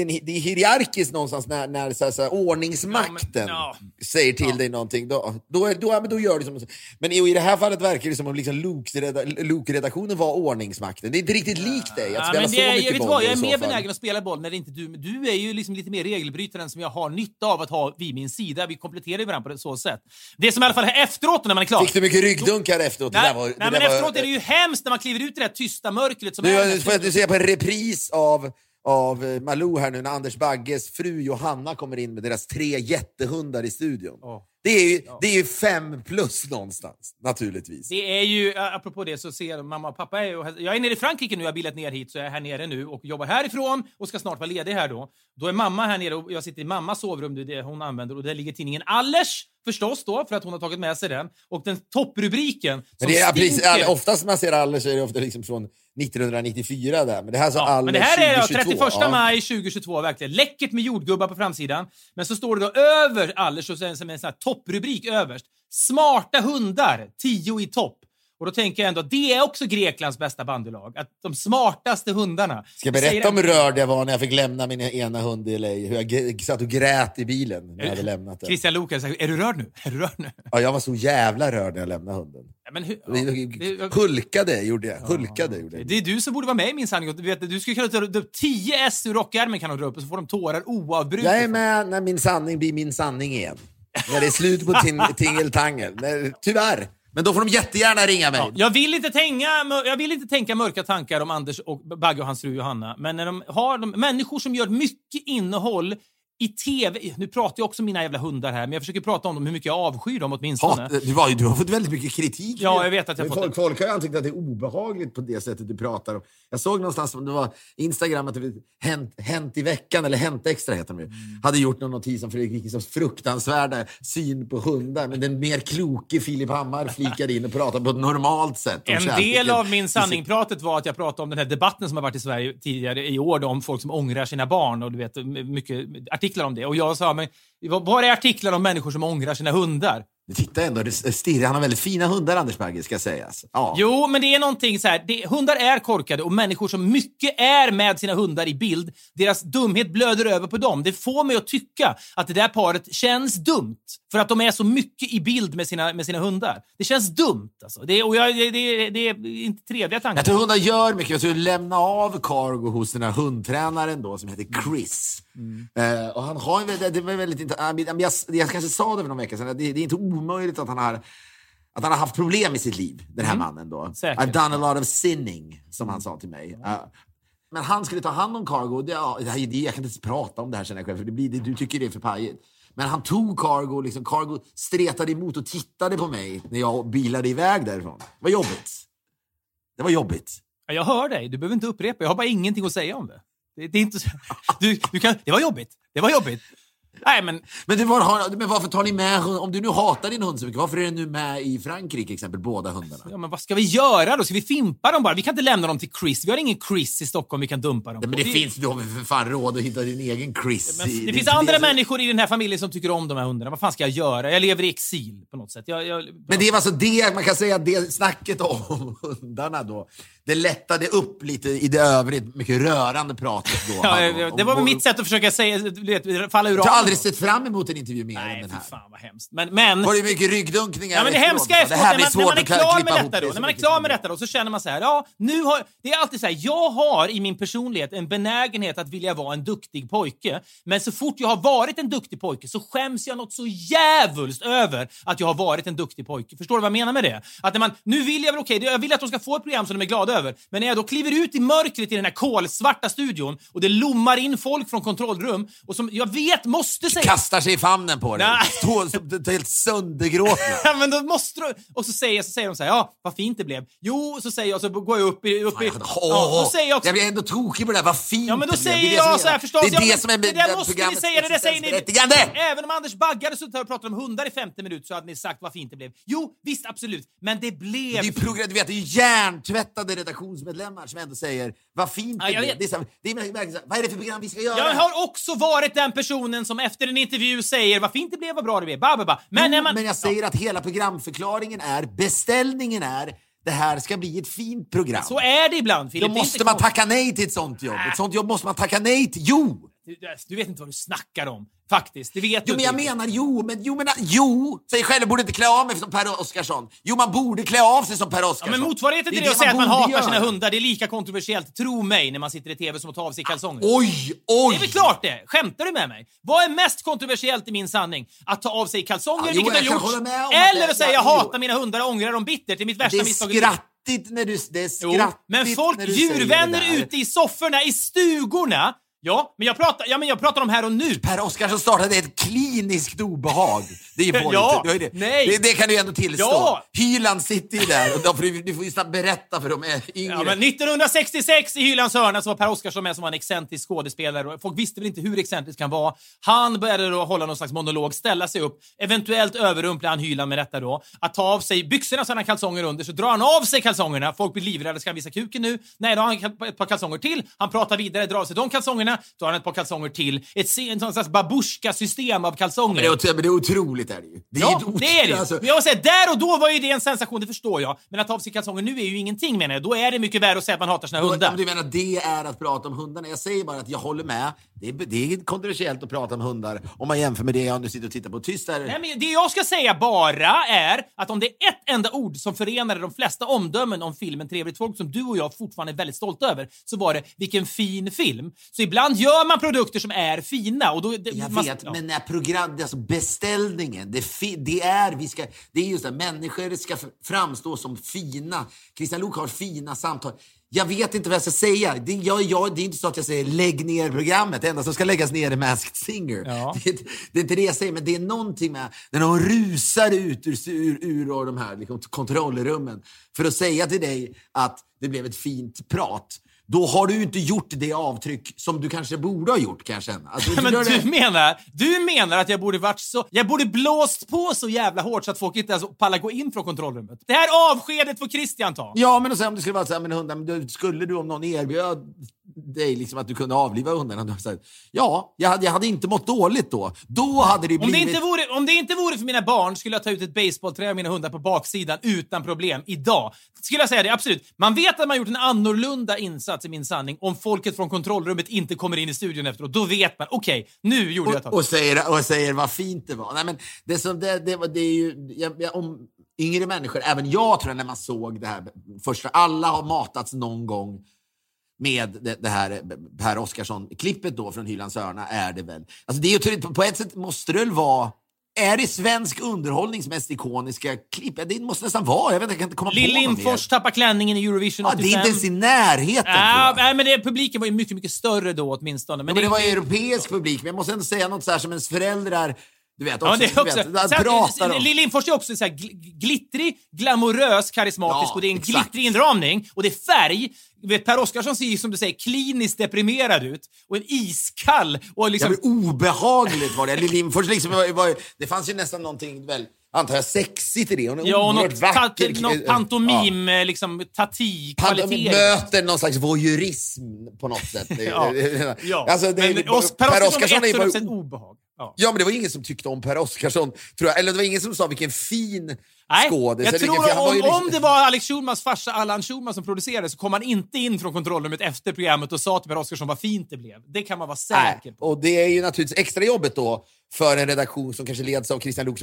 en, det är hierarkiskt någonstans när, när så här, så här, ordningsmakten Ja, men- ja. säger till dig någonting. Då, då, är, då, ja, men då gör du som... Men i, i det här fallet verkar det som om liksom Luke-redaktionen var ordningsmakten. Det är inte riktigt likt dig att Ja, spela men så det är, jag, mycket vet boll. vad, jag är så mer benägen att spela boll när det inte är du. Du är ju liksom lite mer regelbrytaren som jag har nytta av att ha vid min sida. Vi kompletterar varandra på ett så sätt. Det som i alla fall är efteråt när man är klar. Fick du mycket ryggdunkar efteråt? Det Nej, var, nej det men var- efteråt är det ju hemskt när man kliver ut i det här tysta mörkret som är... Du, får jag se på en repris av, av eh, Malou här nu när Anders Bagges fru Johanna kommer in med deras tre jättehundar i studion. Ja. Det, är ju, det är ju fem plus någonstans, naturligtvis. Det är ju, apropå det, så ser mamma och pappa... Är, jag är nere i Frankrike nu, jag har bilat ner hit, så jag är här nere nu och jobbar härifrån och ska snart vara ledig här då. Då är mamma här nere och jag sitter i mammas sovrum, det det hon använder, och där ligger tidningen Allers förstås då, för att hon har tagit med sig den. Och den topprubriken som det är, precis, oftast när man ser Aller så är det ofta liksom från 1994 där. Men det här är alltså Ja, Aller men det här är ja, 2022. 31 Ja. maj 2022, verkligen. Läckert med jordgubbar på framsidan. Men så står det då över sen som en sån här topprubrik överst. Smarta hundar, 10 i topp. Och då tänker jag ändå att det är också Greklands bästa bandylag. Att de smartaste hundarna... Ska jag berätta om hur rörd jag var när jag fick lämna min ena hund i LA? Hur jag satt och grät i bilen när jag hade lämnat den. Christian Lukas säger, är du rörd nu? Är du rörd nu? Ja, jag var så jävla rörd när jag lämnade hunden. Ja, men hur, ja, det, Hulkade gjorde jag. Hulkade gjorde jag. det är du som borde vara med i min sanning. Du, vet, du skulle kunna dra upp 10 S ur rockärmen kan de dra upp och så får de tårar oavbrutet. Jag är med när min sanning blir min sanning igen. När det är slut på tin- tingeltangel. Tyvärr. Men då får de jättegärna ringa mig. Jag vill, inte tänka, jag vill inte tänka mörka tankar om Anders och Bagge och hans fru Johanna, men när de har de, människor som gör mycket innehåll i TV. Nu pratar jag också om mina jävla hundar här, men jag försöker prata om dem, hur mycket jag avskyr dem åtminstone. Hat, du, ju- du har fått väldigt mycket kritik. Ja, jag vet att jag fått folk, folk har ju tyckt att det är obehagligt på det sättet du pratar om. Jag såg någonstans, om det var Instagram, att det var hänt, hänt i veckan, eller Hänt Extra heter de ju, Mm. hade gjort någon notis om Fredrik Wikingssons fruktansvärda syn på hundar. Men den mer kloke Filip Hammar flikade in och pratade på ett normalt sätt. En kärleken. del av min sanningpratet var att jag pratade om den här debatten som har varit i Sverige tidigare i år då, om folk som ångrar sina barn och du vet, mycket artiklar om det. Och jag sa, men var är artiklar om människor som ångrar sina hundar? Titta ändå, det stirrar. Han har väldigt fina hundar, Anders Bagge, ska sägas. Ja. Jo, men det är någonting så här. Det, hundar är korkade och människor som mycket är med sina hundar i bild, deras dumhet blöder över på dem. Det får mig att tycka att det där paret känns dumt. För att de är så mycket i bild med sina, med sina hundar. Det känns dumt alltså. Det, och jag, det, det, det är inte trevliga tankar. Jag tror hundar gör mycket. Jag tror lämna av Cargo hos den här hundtränaren då, som heter Chris. Eh, och han har väldigt- det var väldigt jag, jag, kanske sa det för någon vecka sedan, det, det är inte omöjligt att han har att han har haft problem i sitt liv, den här mannen. då. Mm. Säkert. I've done a lot of sinning, som han sa till mig. Eh, men han skulle ta hand om Cargo. Det, ja, det, det, jag kan inte prata om det här känner jag själv, för det blir, det, du tycker det är för pajigt. Men han tog Cargo, liksom, Cargo stretade emot och tittade på mig när jag bilade iväg därifrån. Det var jobbigt. Det var jobbigt. Ja, Jag hör dig, du behöver inte upprepa. Jag har bara ingenting att säga om det. Det, det är inte så... du, du kan... Det var jobbigt. Det var jobbigt. Nej, men Men, det var, men varför tar ni med? Om du nu hatar din hund så mycket, varför är den nu med i Frankrike exempel, båda hundarna? Ja, men vad ska vi göra då? Ska vi fimpa dem bara? Vi kan inte lämna dem till Chris. Vi har ingen Chris i Stockholm vi kan dumpa dem Ja, men det vi, finns, du har väl för fan råd att hitta din egen Chris. men i- det är finns andra som- människor i den här familjen som tycker om de här hundarna. Vad fan ska jag göra? Jag lever i exil på något sätt. Jag, jag, Men det var alltså det, man kan säga det snacket om hundarna då, det lättade upp lite i det övrigt mycket rörande pratet då. ja, det var om- mitt sätt att försöka säga, du vet, falla ur ramen. Aldrig sett fram emot en intervju mer än Nej, den fy här. fan vad hemskt. Men, men Var det mycket ryggdunkningar Ja, men det efteråt? hemska Det efteråt, här när blir man, när svårt man är att klar klippa med ihop detta det då, när man är klar med detta då, så känner man så här, ja, nu har, det är alltid så här, jag har i min personlighet en benägenhet att vilja vara en duktig pojke, men så fort jag har varit en duktig pojke så skäms jag något så djävulskt över att jag har varit en duktig pojke. Förstår du vad jag menar med det? Att när man, nu vill jag väl, okej, jag vill att de ska få ett program som de är glada över, men när jag då kliver ut i mörkret i den här kolsvarta studion och det lommar in folk från kontrollrum och som jag vet måste säga Kastar sig i famnen på dig. Står helt söndergråtna. Ja, men då måste du... Och så säger, så säger de så här, ja, vad fint det blev. Jo, så säger jag, så går jag upp i... Upp i ja, då säger jag också... jag blir ändå tokig på det där. Vad fint Ja, men då blev. säger Det är det är- så här förstås. Det är ja, det men som är det där måste ni säga, det där säger ni. Även om Anders Bagge hade suttit här och pratat om hundar i 50 minuter så hade ni sagt vad fint det blev. Jo, visst, absolut. Men det blev... Det är ju program, du vet, det är hjärntvättade redaktionsmedlemmar som ändå säger vad fint Ja, det blev. vet. Det är, så, här- det är verkligen så, här, vad är det för program vi ska göra? Jag har också varit den personen som efter en intervju säger vad fint det blev, vad bra det blev. Ba, ba, ba. Men Jo, man... men jag säger att hela programförklaringen är, beställningen är, det här ska bli ett fint program. Så är det ibland, Filip. Då måste man tacka nej till ett sånt jobb. Ett sånt jobb måste man tacka nej till. Jo! Du, vet inte vad du snackar om. Faktiskt. Det vet Jo, du men jag inte. menar jo, men jo, men jo! Säg själv, jag borde inte klä av mig som Per Oscarsson. Jo, man borde klä av sig som Per Ja, Oscarsson. men motsvarigheten till är det, att säga att man hatar sina göra. hundar, det är lika kontroversiellt, tro mig, när man sitter i TV som att ta av sig kalsonger. Oj, oj! Det är väl klart det! Skämtar du med mig? Vad är mest kontroversiellt i min sanning? Att ta av sig kalsonger, Ja, jo, vilket har jag gjorts, om att eller det- att säga ja, jag jo. hatar mina hundar och ångrar dem bittert. Det är mitt Det värsta är misstag. skrattigt när du... Det är Jo, skrattigt men folk, när du säger det djurvänner ute i sofforna, i stugorna. Ja, men jag pratar, ja, men jag pratar om här och nu. Per Oscarsson startade ett kliniskt obehag. Det är ju. Ja, det, är det. nej. Det, det kan du ju ändå tillstå. Ja. Hyland sitter ju där och då får du, du får ju snabbt berätta för de yngre. Ja, men 1966 i Hylands hörna så var Per Oscarsson med som var en excentrisk skådespelare. Folk visste väl inte hur excentrisk han var. Han började då hålla någon slags monolog, ställa sig upp, eventuellt överrumpla han Hyland med detta då. Att ta av sig byxorna så han har kalsonger under, så drar han av sig kalsongerna. Folk blir livrädda. Ska han visa kuken nu? Nej, då har han ett par kalsonger till. Han pratar vidare, drar av sig de kalsongerna, då har han ett par kalsonger till. Ett, slags babushka-system av kalsonger. Men det, är, men det är otroligt. Är det, ju. det är Ja, ju det är det. alltså, Men jag säga, där och då var ju det en sensation, det förstår jag. Men att ta av sig kalsonger nu är ju ingenting menar jag. Då är det mycket värre att säga att man hatar sina hundar. Om du menar det är att prata om hundarna? Jag säger bara att jag håller med. Det är, det är kontroversiellt att prata om hundar om man jämför med det jag nu sitter och tittar på. Tyst där. Nej, men det jag ska säga bara är att om det är ett enda ord som förenade de flesta omdömen om filmen Trevligt folk som du och jag fortfarande är väldigt stolta över så var det vilken fin film. Så ibland gör man produkter som är fina och då... det- Jag man- vet, ja. men när program, alltså beställningen, det, det är, vi ska, det är just det, människor ska framstå som fina. Christian Luuk har fina samtal. Jag vet inte vad jag ska säga. Det, jag, jag, det är inte så att jag säger lägg ner programmet. Det enda som ska läggas ner är Masked Singer. Ja. Det, det är inte det jag säger, men det är någonting med när de rusar ut ur, ur, ur de här liksom, kontrollrummen för att säga till dig att det blev ett fint prat. Då har du inte gjort det avtryck som du kanske borde ha gjort kan jag känna. Alltså, Men gör det- du menar, du menar att jag borde varit så... Jag borde blåst på så jävla hårt så att folk inte ens pallar gå in från kontrollrummet. Det här avskedet får Christian ta. Ja, men och sen om det skulle vara så här, men hundar, men du, skulle du om någon erbjöd dig liksom att du kunde avliva hundarna, sagt, ja, jag hade, jag hade inte mått dåligt då. Då hade det Om det, blivit... inte vore, om det inte vore för mina barn skulle jag ta ut ett basebollträ av mina hundar på baksidan utan problem idag. Skulle jag säga det, absolut. Man vet att man gjort en annorlunda insats i min sanning om folket från kontrollrummet inte kommer in i studion efteråt. Då vet man, okej, nu gjorde jag och, ett och, säger, och säger vad fint det var. Nej, men det, som, det, det, var- det är ju... Jag, jag, om yngre människor, även jag tror jag när man såg det här första, alla har matats någon gång med det, det här Per Oscarsson-klippet då från Hylands hörna är det väl. Alltså det är ju, på ett sätt måste det väl vara är det svensk underhållnings mest ikoniska klipp? Det måste nästan vara. Jag, vet, jag kan inte komma Lill Lindfors tappar klänningen i Eurovision 85. Ja, det är inte ens i närheten. Ja, nej, men det, publiken var ju mycket, mycket större då åtminstone. Men, ja, men det, det var europeisk publik. Men jag måste ändå säga något så här som ens föräldrar du vet, också, ja, det är också. Vet, Sen, pratar Lill Lindfors är också så här glittrig, glamorös, karismatisk ja, och det är en exakt. glittrig inramning och det är färg. Vet, per Oscarsson ser ju som du säger kliniskt deprimerad ut och en iskall och liksom... Ja, obehagligt var det. Lill Lindfors liksom var, var, det fanns ju nästan någonting väl antar jag, sexigt i det. Hon är ja, och något, vacker. något pantomim, ja. liksom tati-kvalitet. Möter någon slags voyeurism på något sätt. ja. ja. Alltså, det, men, Os Per Oscarsson är bara... obehag. Ja. ja, men det var ingen som tyckte om Per Oscarsson. Tror jag. Eller det var ingen som sa vilken fin Nej, skådis. Jag tror vilken, om, liksom... om det var Alex Schulmans farsa Allan Schulman som producerade så kom han inte in från kontrollrummet efter programmet och sa till Per Oscarsson vad fint det blev. Det kan man vara säker Nej. på. Och det är ju naturligtvis extra jobbet då för en redaktion som kanske leds av Christian Luuk.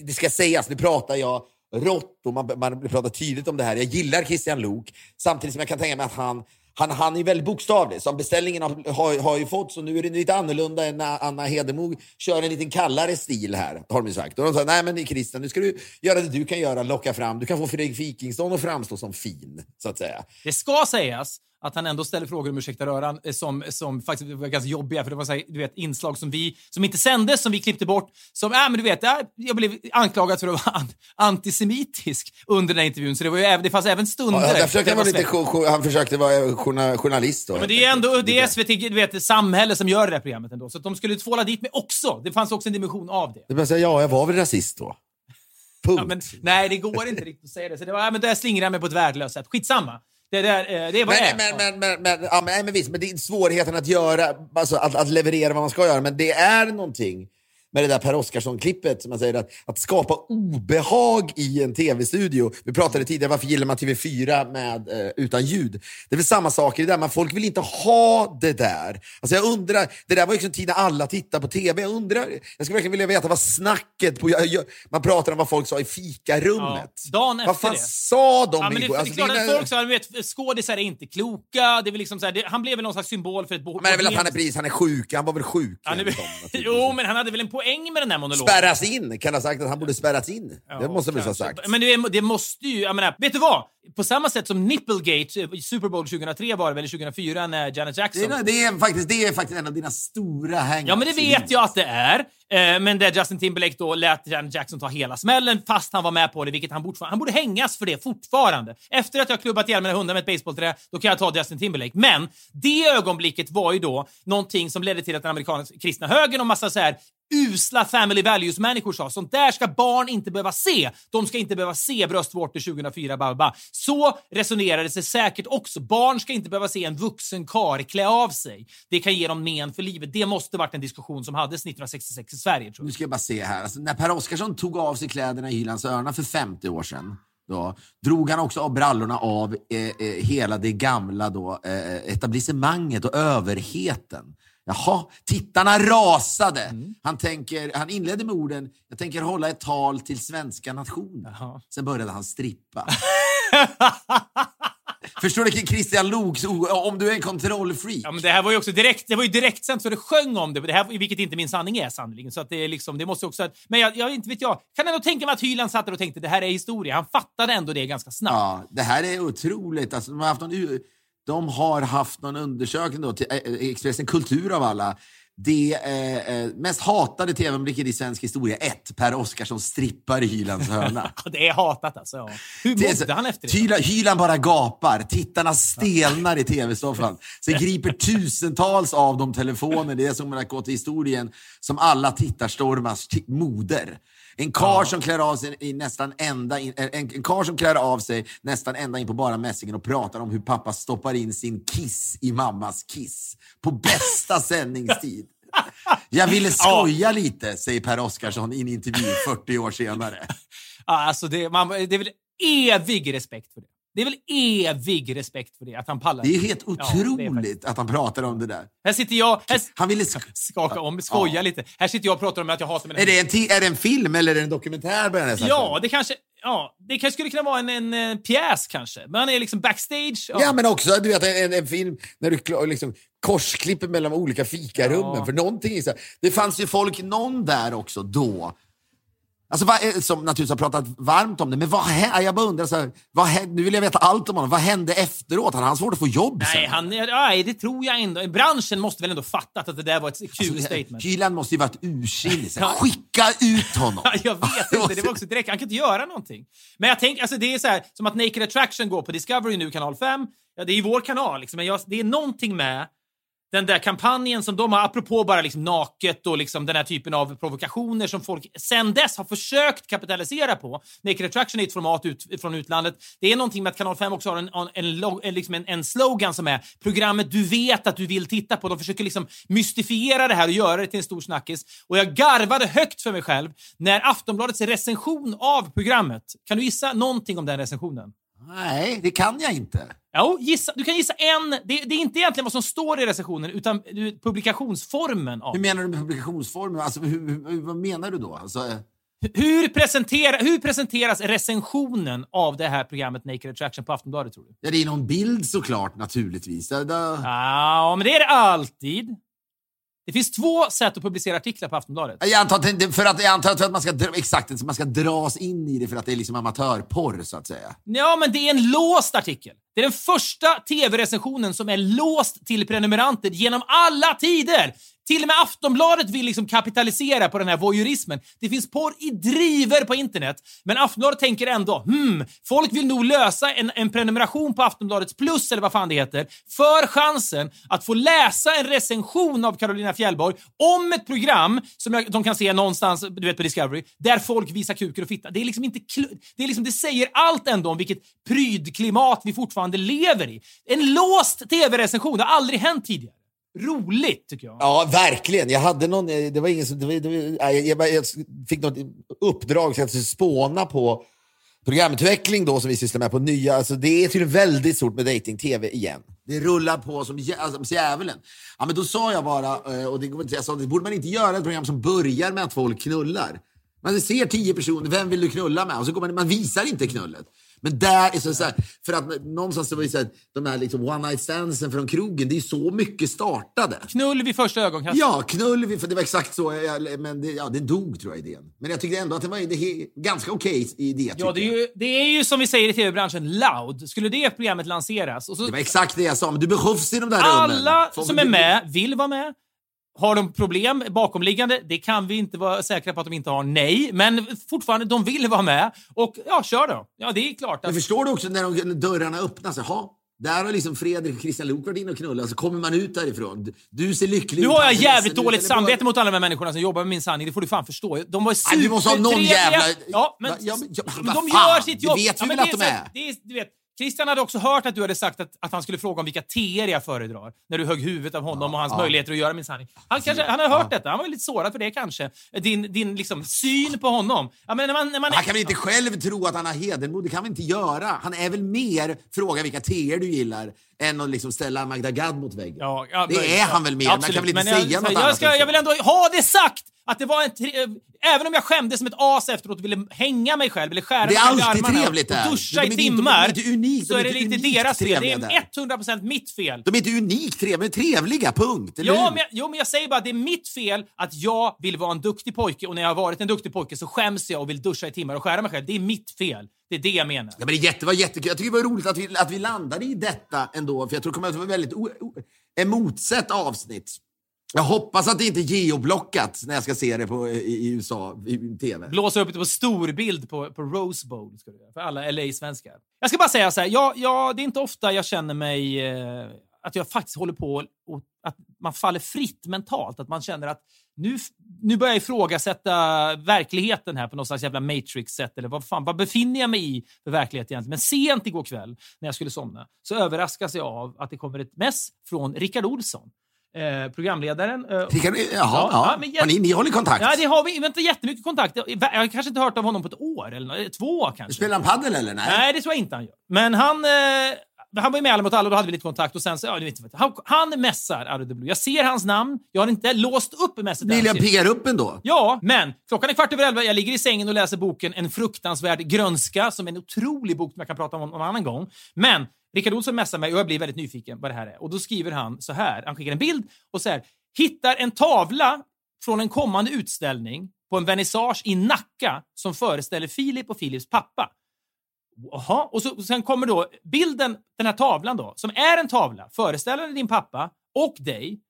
Det ska sägas, nu pratar jag rått och man, man pratar tydligt om det här. Jag gillar Christian Luuk samtidigt som jag kan tänka mig att han han, han är väldigt bokstavlig. Som beställningen har, har, har ju fått, så nu är det lite annorlunda än när Anna Hedemo kör en lite kallare stil här, har de sagt. Och de sa, nej men Christian, nu ska du göra det du kan göra, locka fram. Du kan få Fredrik Wikingsson att framstå som fin, så att säga. Det ska sägas att han ändå ställer frågor om ursäkta röran eh, som, som faktiskt var ganska jobbiga. För det var så här, du vet, inslag som, vi, som inte sändes, som vi klippte bort. Som, äh, men du vet, jag blev anklagad för att vara antisemitisk under den här intervjun. Så det, var ju, det fanns även stunder. Ja, försökte vara lite, han försökte vara journalist då. men det är ändå det är SVT, du vet, samhälle som gör det här programmet ändå. Så de skulle tvåla dit mig också. Det fanns också en dimension av det. Det säga, ja, jag var väl rasist då. Punkt. Ja, men, nej, det går inte riktigt att säga det. Så det var, ja, men där slingrar jag mig på ett värdelöst sätt. Skitsamma. Det, där, eh, det är vad men, det är. Men, men, men, men, ja, men, men visst, men det är svårigheten att göra, alltså att, att leverera vad man ska göra. Men det är någonting med det där Per Oscarsson-klippet, som man säger, att, att skapa obehag i en tv-studio. Vi pratade tidigare, varför gillar man TV4 med, eh, utan ljud? Det är väl samma sak i det där, men folk vill inte ha det där. Alltså jag undrar, det där var ju en tid när alla tittar på TV. Jag undrar, jag skulle verkligen vilja veta vad snacket på... Jag, jag, man pratar om vad folk sa i fikarummet. Ja, dagen efter vad fan det. sa de? Ja, men det, det, alltså, det, folk sa, vet, skådisar är inte kloka. Det är liksom så här, det, han blev väl någon slags symbol för ett... Men det är väl att han är pris, han är sjuk. Han var väl sjuk? Han är, jo, men han hade väl en poäng med den här monologen. Spärras in! Kan ha sagt att han borde spärras in. Ja, det måste väl ha sagt. Men det, det, måste ju, jag menar, vet du vad? På samma sätt som Nipplegate i Super Bowl 2003 var det väl, 2004 när Janet Jackson... Det är, det är, faktiskt, det är faktiskt en av dina stora hang Ja, men det vet jag att det är. Eh, men där Justin Timberlake då lät Janet Jackson ta hela smällen fast han var med på det, vilket han borde, han borde hängas för det fortfarande. Efter att jag klubbat ihjäl mina hundar med ett basebollträ, då kan jag ta Justin Timberlake. Men det ögonblicket var ju då någonting som ledde till att den amerikanska kristna högern och massa så här usla family values-människor sa. Sånt där ska barn inte behöva se. De ska inte behöva se bröstvårtor 2004. Babba. Så resonerade det säkert också. Barn ska inte behöva se en vuxen kar klä av sig. Det kan ge dem men för livet. Det måste varit en diskussion som hades 1966 i Sverige. Tror jag. Nu ska jag bara se här. Alltså, när Per Oscarsson tog av sig kläderna i Hylands Örnar för 50 år sedan då, drog han också av brallorna av eh, eh, hela det gamla då, eh, etablissemanget och överheten. Jaha, tittarna rasade. Mm. Han, tänker, han inledde med orden “Jag tänker hålla ett tal till svenska nationen”. Jaha. Sen började han strippa. Förstår du Christian Loks om du är en kontrollfreak? Ja, men det här var ju också direkt, det var ju direktsänt så det sjöng om det, det här, vilket inte min sanning är sannoliken. Så att det, är liksom, det måste också... Men jag, jag, inte vet jag. Kan ändå tänka mig att Hyland satt där och tänkte det här är historia. Han fattade ändå det ganska snabbt. Ja, det här är otroligt. Alltså, de har haft någon de har haft någon undersökning då, till eh, Expressen Kultur av alla. Det eh, mest hatade tv-ögonblicket i svensk historia. Ett, Per Oscarsson strippar i Hylands hörna. det är hatat alltså. Ja. Hur mådde han efter det? Hyland, Hyland bara gapar. Tittarna stelnar i tv-soffan. Sen griper tusentals av dem telefoner. Det är som att gå till historien som alla tittarstormars moder. En kar ja. som klär av sig i nästan ända in, en, en kar som klär av sig nästan ända in på bara mässingen och pratar om hur pappa stoppar in sin kiss i mammas kiss på bästa sändningstid. Jag ville skoja ja. lite, säger Per Oscarsson i en intervju 40 år senare. Ja, alltså det, man, det är väl evig respekt för det. Det är väl evig respekt för det, att han pallar. Det är helt Ja, det är otroligt att han pratar om det där. Här sitter jag... Här, Han ville... sk- skaka om, skoja Ja. lite. Här sitter jag och pratar om att jag hatar mina Är det, en är det en film eller är det en dokumentär? Ja, det kanske... Ja, det kanske skulle kunna vara en, en, eh, pjäs kanske. Men han är liksom backstage. Ja, men också du vet, en, en film när du liksom, korsklipper mellan olika fikarummen. Ja. För någonting är så här, det fanns ju folk, någon där också då, Alltså, vad, som naturligtvis har pratat varmt om det, men vad hä- jag bara undrar, så här, vad hä- nu vill jag veta allt om honom. Vad hände efteråt? Hade han svårt att få jobb Nej, sen? han, nej, det tror jag ändå. Branschen måste väl ändå fattat att det där var ett kul Alltså, statement. Hyland måste ju varit ursinnig. Ja. Skicka ut honom! Jag vet inte, det var också direkt. Han kan inte göra någonting. Men jag tänker, alltså det är så här, som att Naked Attraction går på Discovery nu, kanal 5. Ja, det är ju vår kanal, liksom, men jag, det är någonting med den där kampanjen som de har, apropå bara liksom naket och liksom den här typen av provokationer som folk sen dess har försökt kapitalisera på. Naked Attraction är ett format ut, från utlandet. Det är någonting med att Kanal 5 också har en, en, en, liksom en, en slogan som är programmet du vet att du vill titta på. De försöker liksom mystifiera det här och göra det till en stor snackis. Och jag garvade högt för mig själv när Aftonbladets recension av programmet, kan du gissa någonting om den recensionen? Nej, det kan jag inte. Jo, gissa, du kan gissa en. Det, det är inte egentligen vad som står i recensionen, utan publikationsformen av Hur menar du med publikationsformen? Alltså, hur, hur, vad menar du då? Alltså, eh, hur, presentera, hur presenteras recensionen av det här programmet Naked Attraction på Aftonbladet, tror du? ja, det är någon bild såklart, naturligtvis. Ja, men det är det alltid. Det finns två sätt att publicera artiklar på Aftonbladet. Jag antar, att för att, jag antar att för att man ska, exakt, man ska dras in i det för att det är liksom amatörporr, så att säga. Ja, men det är en låst artikel. Det är den första tv-recensionen som är låst till prenumeranter genom alla tider. Till och med Aftonbladet vill liksom kapitalisera på den här voyeurismen. Det finns porr i driver på internet, men Aftonbladet tänker ändå hmm, folk vill nog lösa en, en prenumeration på Aftonbladets plus, eller vad fan det heter, för chansen att få läsa en recension av Carolina Fjällborg om ett program som jag, de kan se någonstans du vet, på Discovery, där folk visar kuken och fitta. Det är liksom inte... Det, är liksom, det säger allt ändå om vilket prydklimat vi fortfarande lever i. En låst tv-recension, det har aldrig hänt tidigare. Roligt, tycker jag. Ja, verkligen. Jag hade någon, eh, det var ingen som, det var, det var, jag, jag, jag fick något uppdrag så jag skulle spåna på programutveckling då som vi sysslar med på nya. Alltså, det är tydligen väldigt stort med dating-tv igen. Det rullar på som, alltså, djävulen. Ja, men då sa jag bara, eh, och det, går inte- jag sa, det borde man inte göra ett program som börjar med att folk knullar. Man ser tio personer, vem vill du knulla med? Och så går man, man visar inte knullet. Men där är så, så här, för att någonstans så var det så här, de här liksom one night standsen från krogen, det är så mycket startade. Knull vid första ögonkastet. Ja, knull, för det var exakt så. jag- Men det, ja, det dog tror jag idén. Men jag tyckte ändå att det var he- ganska okej idé. Ja, det är, ju, det är ju som vi säger i tv-branschen, loud. Skulle det programmet lanseras och så det var exakt det jag sa, men du behövs i de där rummen. alla som är med vill vara med. Har de problem bakomliggande? Det kan vi inte vara säkra på att de inte har. Nej, men fortfarande, de vill vara med. Och ja, kör då. Ja, det är klart Men att... förstår du också när, de, när dörrarna öppnas? Jaha, där har liksom Fredrik och Christian Luuk varit inne och knullat. Så kommer man ut därifrån. Du- ser lycklig Nu ut, har jag jävligt ut, dåligt eller bara- samvete mot alla de här människorna som jobbar med min sanning. Det får du fan förstå. De var Nej, du måste ha någon supertrevliga. jävla- Ja, men, ja, men- ja, men de gör sitt det jobb. vet vi ja, men väl det att de är. Det är du vet, Christian hade också hört att du hade sagt att, att han skulle fråga om vilka teer jag föredrar. När du högg huvudet av honom och hans ja. möjligheter att göra min sanning. Han, kanske, han har hört detta. Han var lite sårad för det kanske. Din, din liksom, syn på honom. Ja, men när man, när man, Han kan väl inte själv tro att han har hedenmod? Det kan han inte göra? Han är väl mer fråga vilka teer du gillar än att liksom ställa Magda Gad mot väggen. Ja, ja, det är han väl mer? Man Absolut. kan väl inte Men jag, säga något jag, annat ska, jag vill ändå ha det sagt! Att det var en tre- Även om jag skämdes som ett as efteråt och ville hänga mig själv eller skära mig själv i armarna trevligt där. och duscha i är inte- de är timmar inte unikt- så de är är det unikt deras fel. Det är där. 100% mitt fel. De är inte unikt trevliga, men trevliga, punkt. Eller Ja men, jag- jo, men jag säger bara att det är mitt fel att jag vill vara en duktig pojke och när jag har varit en duktig pojke så skäms jag och vill duscha i timmar och skära mig själv. Det är mitt fel. Det är det jag menar. Ja, men det är jätte, var jättekul. Jag tycker det var roligt att vi, att vi landade i detta ändå, för jag tror det kommer att vara väldigt emotsett avsnitt. Jag hoppas att det inte är geoblockat när jag ska se det på, i, i USA, i TV. blåsa upp det på storbild på, på Rose Bowl ska du göra, för alla LA-svenskar. Jag ska bara säga så här, jag, jag, det är inte ofta jag känner mig... Eh, att jag faktiskt håller på och att man faller fritt mentalt. Att man känner att nu, nu börjar jag ifrågasätta verkligheten här på något slags jävla Matrix-sätt. Eller vad, fan, vad befinner jag mig i för verklighet egentligen? Men sent igår kväll, när jag skulle somna, så överraskas jag av att det kommer ett mess från Rickard Olsson eh, programledaren. Eh, Rickard, jaha, Ja, ja, ja, ni, ni håller kontakt? Ja, det har vi. Vi har inte jättemycket kontakt. Jag har kanske inte hört av honom på ett år, eller nå- två år kanske. Spelar han padel eller? Nej. Nej, det tror jag inte han gör. Men han, eh, han var ju med Alla mot alla och då hade vi lite kontakt och sen så, ja, ni vet, inte. han, han messar blue. Jag ser hans namn. Jag har inte låst upp messet. William piggar upp ändå. Ja, men klockan är kvart över elva. Jag ligger i sängen och läser boken En fruktansvärd grönska, som är en otrolig bok som jag kan prata om någon annan gång. Men Rickard Olsson messar mig och jag blir väldigt nyfiken vad det här är. Och då skriver han så här. Han skickar en bild och så här. Hittar en tavla från en kommande utställning på en vernissage i Nacka som föreställer Filip och Filips pappa. Jaha, och, så, och sen kommer då bilden, den här tavlan då, som är en tavla föreställande din pappa och dig.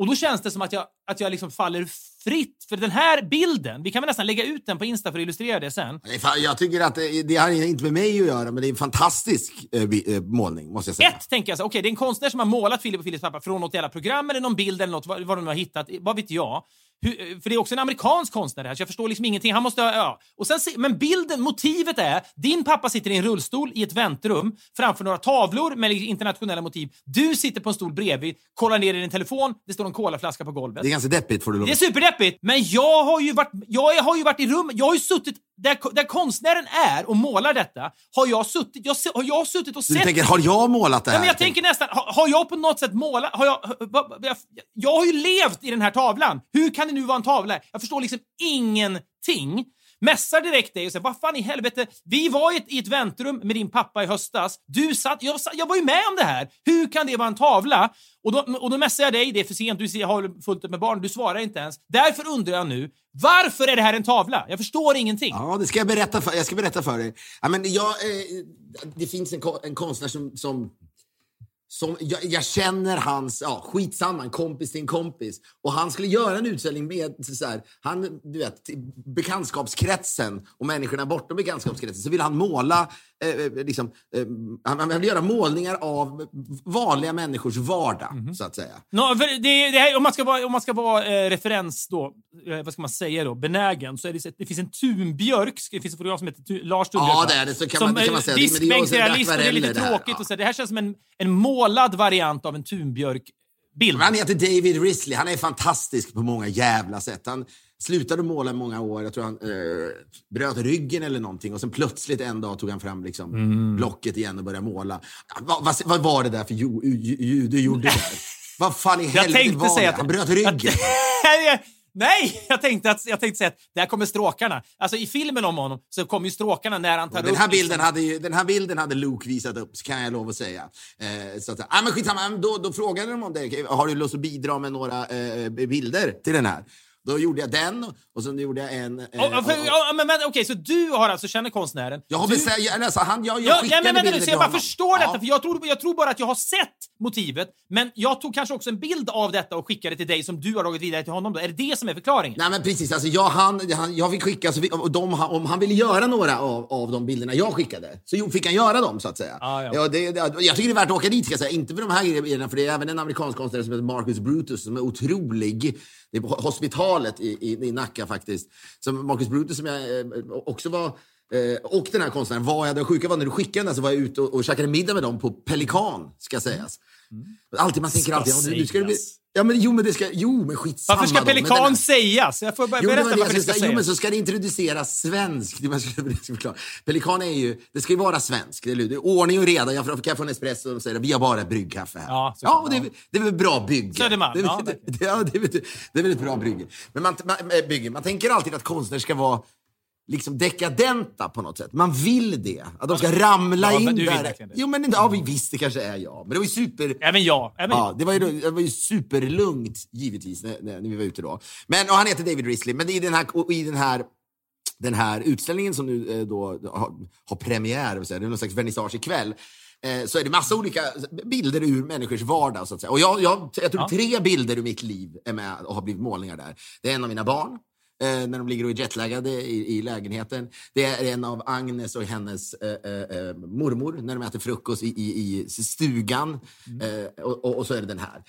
Och då känns det som att jag, att jag liksom faller fritt. För den här bilden, vi kan väl nästan lägga ut den på Insta för att illustrera det sen. Jag tycker att det, det har inte med mig att göra, men det är en fantastisk eh, eh, målning, måste jag säga. Ett, tänker jag så, okej, det är en konstnär som har målat Filip och Filips pappa från något jävla program eller någon bild eller något, vad, vad de har hittat, vad vet jag. Hur, för det är också en amerikansk konstnär här, så jag förstår liksom ingenting. Han måste ha, ja. Och sen, se- men bilden, motivet är, din pappa sitter i en rullstol i ett väntrum framför några tavlor med internationella motiv. Du sitter på en stol bredvid, kollar ner i din telefon, det står en colaflaska på golvet. Det är ganska deppigt får du lov Det är superdeppigt, men jag har ju varit, jag har ju varit i rum, jag har ju suttit där, där konstnären är och målar detta. Har jag suttit, jag, har jag suttit och Du sett tänker, har jag målat det här? Ja, men jag tänker nästan, har, har jag på något sätt målat... Har jag, jag, jag har ju levt i den här tavlan. Hur kan det nu vara en tavla? Jag förstår liksom ingenting. Mässar direkt dig och säger vad fan i helvete. Vi var i ett, i ett väntrum med din pappa i höstas. Du satt, jag, jag var ju med om det här. Hur kan det vara en tavla? Och då, och då mässar jag dig, det är för sent, du har fullt upp med barn, du svarar inte ens. Därför undrar jag nu, varför är det här en tavla? Jag förstår ingenting. Ja, det ska jag berätta för, jag ska berätta för dig. Ja, men jag, eh, det finns en, en konstnär som... som som, jag, jag känner hans, ja skitsamma, en kompis till en kompis. Och han skulle göra en utställning med, så här, han, du vet, bekantskapskretsen och människorna bortom bekantskapskretsen. Så vill han måla, eh, eh, liksom, eh, han, vill göra målningar av vanliga människors vardag, så att säga. För det, det här, om man ska vara, om man ska vara eh, referens då, eh, vad ska man säga då, benägen, så är det, det finns en tunbjörk, det finns en fotograf som heter tu, Lars Tunbjörk. Ja, det är det, så kan som, man- kan man säga. Diskbänksrealist och det är lite det här, tråkigt. ja. Och så. Det här känns som en, en målad variant av en tunbjörk-bild. Men Han heter David Risley. Han är fantastisk på många jävla sätt. Han slutade måla många år. Jag tror han eh, bröt ryggen eller någonting. Och sen plötsligt en dag tog han fram liksom, Mm. blocket igen och började måla. Vad, vad, vad var det där för ljud ju, ju, du gjorde där? vad fan i helvete var det? att... Han bröt ryggen. Att, nej, jag tänkte, att, jag tänkte säga att där kommer stråkarna. Alltså i filmen om honom så kommer ju stråkarna när han tar Den upp... här, liksom- bilden hade ju, den här bilden hade Luke visat upp, så kan jag lov att säga. Eh, så att, ah, men skitsamma, då, då frågade de om det. Har du lust att bidra med några eh, bilder till den här? Då gjorde jag den och sen gjorde jag en... Eh, oh, oh, oh, men, men, Okej, okay, så du har alltså känner konstnären? Jag har du... beställt, alltså, han, jag, jag skickade ja, men, men, bilder till Jag bara förstår ja. detta, för jag tror, jag tror bara att jag har sett motivet, men jag tog kanske också en bild av detta och skickade till dig som du har dragit vidare till honom. Då. Är det det som är förklaringen? Nej, men precis. Alltså, jag, han, han, jag fick skicka, så vi, de, om han ville göra några av, av de bilderna jag skickade, så fick han göra dem så att säga. Ah, ja. Ja, det, det, jag tycker det är värt att åka dit, ska jag säga. Inte för de här grejerna, för det är även en amerikansk konstnär som heter Marcus Brutus som är otrolig. Det är hospital 80-talet i, i, i Nacka faktiskt. Som Marcus Brutus som jag eh, också var eh, och den här konstnären var jag. Det sjuka var när du skickade den så var jag ute och, och käkade middag med dem på Pelikan, ska sägas. Alltid, man tänker Ska alltid, ja, nu ska det bli, sägas. ja men jo men det ska, jo men skitsamma Varför ska då, men pelikan här- sägas? Jag får bara Jo, men, varför det alltså, ska jo, men sägas. så ska det introduceras svenskt. Man ska förklara. Pelikan är ju, det ska ju vara svenskt. Det är ordning och reda. Jag får, kan få en espresso och säger vi har bara bryggkaffe här. Ja, såklart, ja och det, är, det är väl bra bygge. Södermalm, det, ja, det, det, det, det är väl ett bra bygge. Men man, man, äh, bygge. man tänker alltid att konstnärer ska vara liksom dekadenta på något sätt. Man vill det. Att de ska ramla Ja, in där. Jo, men ja, vi- visst, det kanske är jag. Men det var ju super... Även jag. Även Ja, det var ju, det var ju superlugnt givetvis när, när, vi var ute då. Men, och han heter David Risley. Men i den här, i den här, den här utställningen som nu eh, då har, har premiär, det är någon slags vernissage ikväll, eh, så är det massa olika bilder ur människors vardag. Så att säga. Och jag, jag, jag tror Ja. tre bilder ur mitt liv är med och har blivit målningar där. Det är en av mina barn. Eh, när de ligger och är jetlaggade i, i lägenheten. Det är en av Agnes och hennes eh, eh, eh, mormor när de äter frukost i, i, i stugan. Eh, och, och, och så är det den här.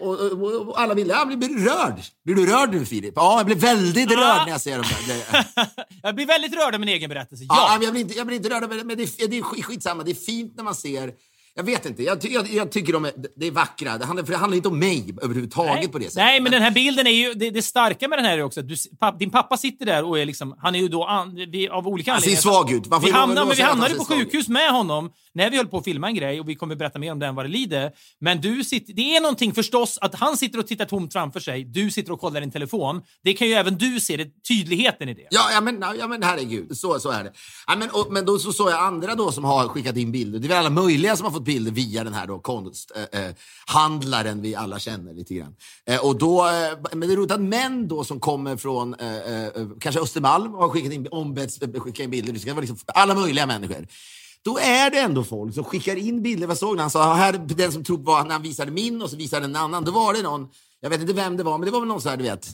Och, och, alla vill, ja, blir du rörd? Blir du rörd nu Filip? Ja, jag blir väldigt Ah. rörd när jag ser dem där. Jag blir väldigt rörd av min egen berättelse. Ja, Ja. jag blir inte, jag blir inte rörd, men det, det är skit- skitsamma. Det är fint när man ser Jag vet inte. Jag, jag, jag tycker de är, det är vackra. Det handlar, för det handlar inte om mig överhuvudtaget på det sättet. Nej, men den här bilden är ju... Det, det starka med den här är också att du, papp, din pappa sitter där och är liksom... Han är ju då an, vi, av olika Han ser svag ut. Vi, att men vi hamnade på sjukhus med honom när vi höll på att filma en grej och vi kommer berätta mer om den vad det lider. Men du sitter, det är någonting förstås att han sitter och tittar tomt framför sig, du sitter och kollar din telefon. Det kan ju även du se, det, tydligheten i det. Ja, ja, men, ja, men herregud. Så, så är det. Ja, men, och, men då så såg jag andra då som har skickat in bilder. Det är väl alla möjliga som har fått bilder via den här då konsthandlaren eh, eh vi alla känner lite grann. Eh, och då, eh, men det är roligt att män då som kommer från eh, eh, eh kanske Östermalm har skickat in, ombetts eh, skicka in bilder. Det ska vara liksom alla möjliga människor. Då är det ändå folk som skickar in bilder. Vad såg ni? Han sa, här, den som tror var när han visade min och så visade en annan. Då var det någon, jag vet inte vem det var, men det var väl någon så här, du vet.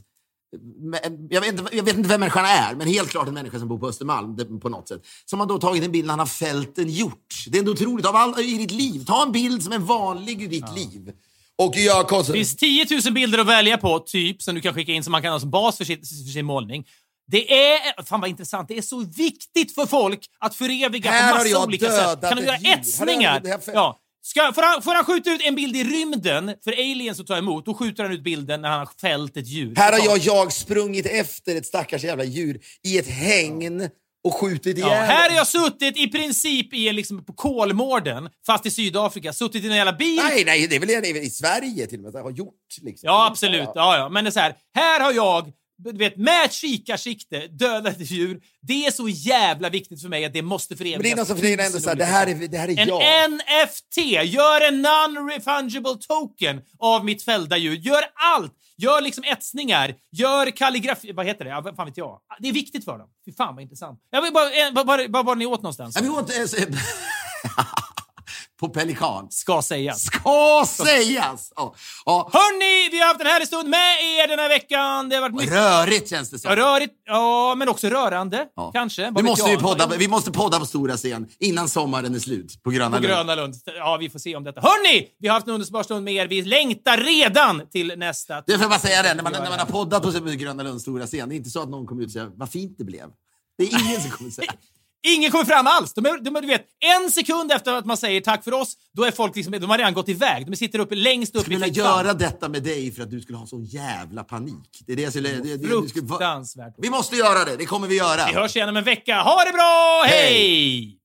Jag vet, inte, jag vet inte vem människan är, men helt klart en människa som bor på Östermalm på något sätt. Som har då tagit en bild när han har fällt en hjort. Det är ändå otroligt. Av all, I ditt liv, ta en bild som är vanlig i ditt liv. Och gör konst... Det finns 10 000 bilder att välja på, typ, som du kan skicka in som man kan ha som bas för, sitt, för sin målning. Det är, fan vad intressant, det är så viktigt för folk att föreviga Här på massa jag olika sätt. Kan ett göra? Här etsningar? jag- Ja. Ska, får, han, får han skjuta ut en bild i rymden för aliens att ta emot, då skjuter han ut bilden när han har fällt ett djur. Här har jag, jag sprungit efter ett stackars jävla djur i ett hägn och skjutit ihjäl Ja, här har jag suttit i princip i, liksom, på Kolmården, fast i Sydafrika. Suttit i en jävla bil. Nej, nej, det är väl i, i Sverige till och med. Har gjort liksom. Ja, absolut. Ja, ja. Men det är så här, här har jag du vet, med kikarsikte dödat ett djur. Det är så jävla viktigt för mig att det måste förevigas. Men det är någon som för dig ändå så här, det här är, det här är En jag. NFT! Gör en non-refundable token av mitt fällda djur. Gör allt! Gör liksom etsningar, gör kalligrafi... Vad heter det? Ja, fan vet jag? Det är viktigt för dem. Fy fan vad intressant. Jag vill bara, vad, vad, vad var ni åt någonstans? Ja, vi åt, på Pelikan. Ska sägas. Ska sägas! Ja, ja. Hörni, vi har haft en härlig stund med er den här veckan. Det har varit mycket Rörigt känns det som. ja, rörigt, ja, men också rörande. Ja. Kanske. Vad Vi måste, ju podda, vi måste podda på stora scen innan sommaren är slut på Gröna På Lund. Gröna Lund. Ja, vi får se om detta. Hörni! Vi har haft en underbar stund med er. Vi längtar redan till nästa. Det får jag bara säga det, när man, när man har poddat på Gröna Lunds stora scen, det är inte så att någon kommer ut och säger vad fint det blev. Det är ingen som kommer säga. Ingen kommer fram alls. De är, de du vet, en sekund efter att man säger tack för oss, då är folk liksom, de har redan gått iväg. De sitter uppe längst upp skulle i vilja fritt fall. göra detta med dig för att du skulle ha sån jävla panik. Det är det jag skulle... Det, det, skulle, Fruktansvärt. vi måste göra det, det kommer vi göra. Vi hörs igen om en vecka. Ha det bra! Hej! Hej!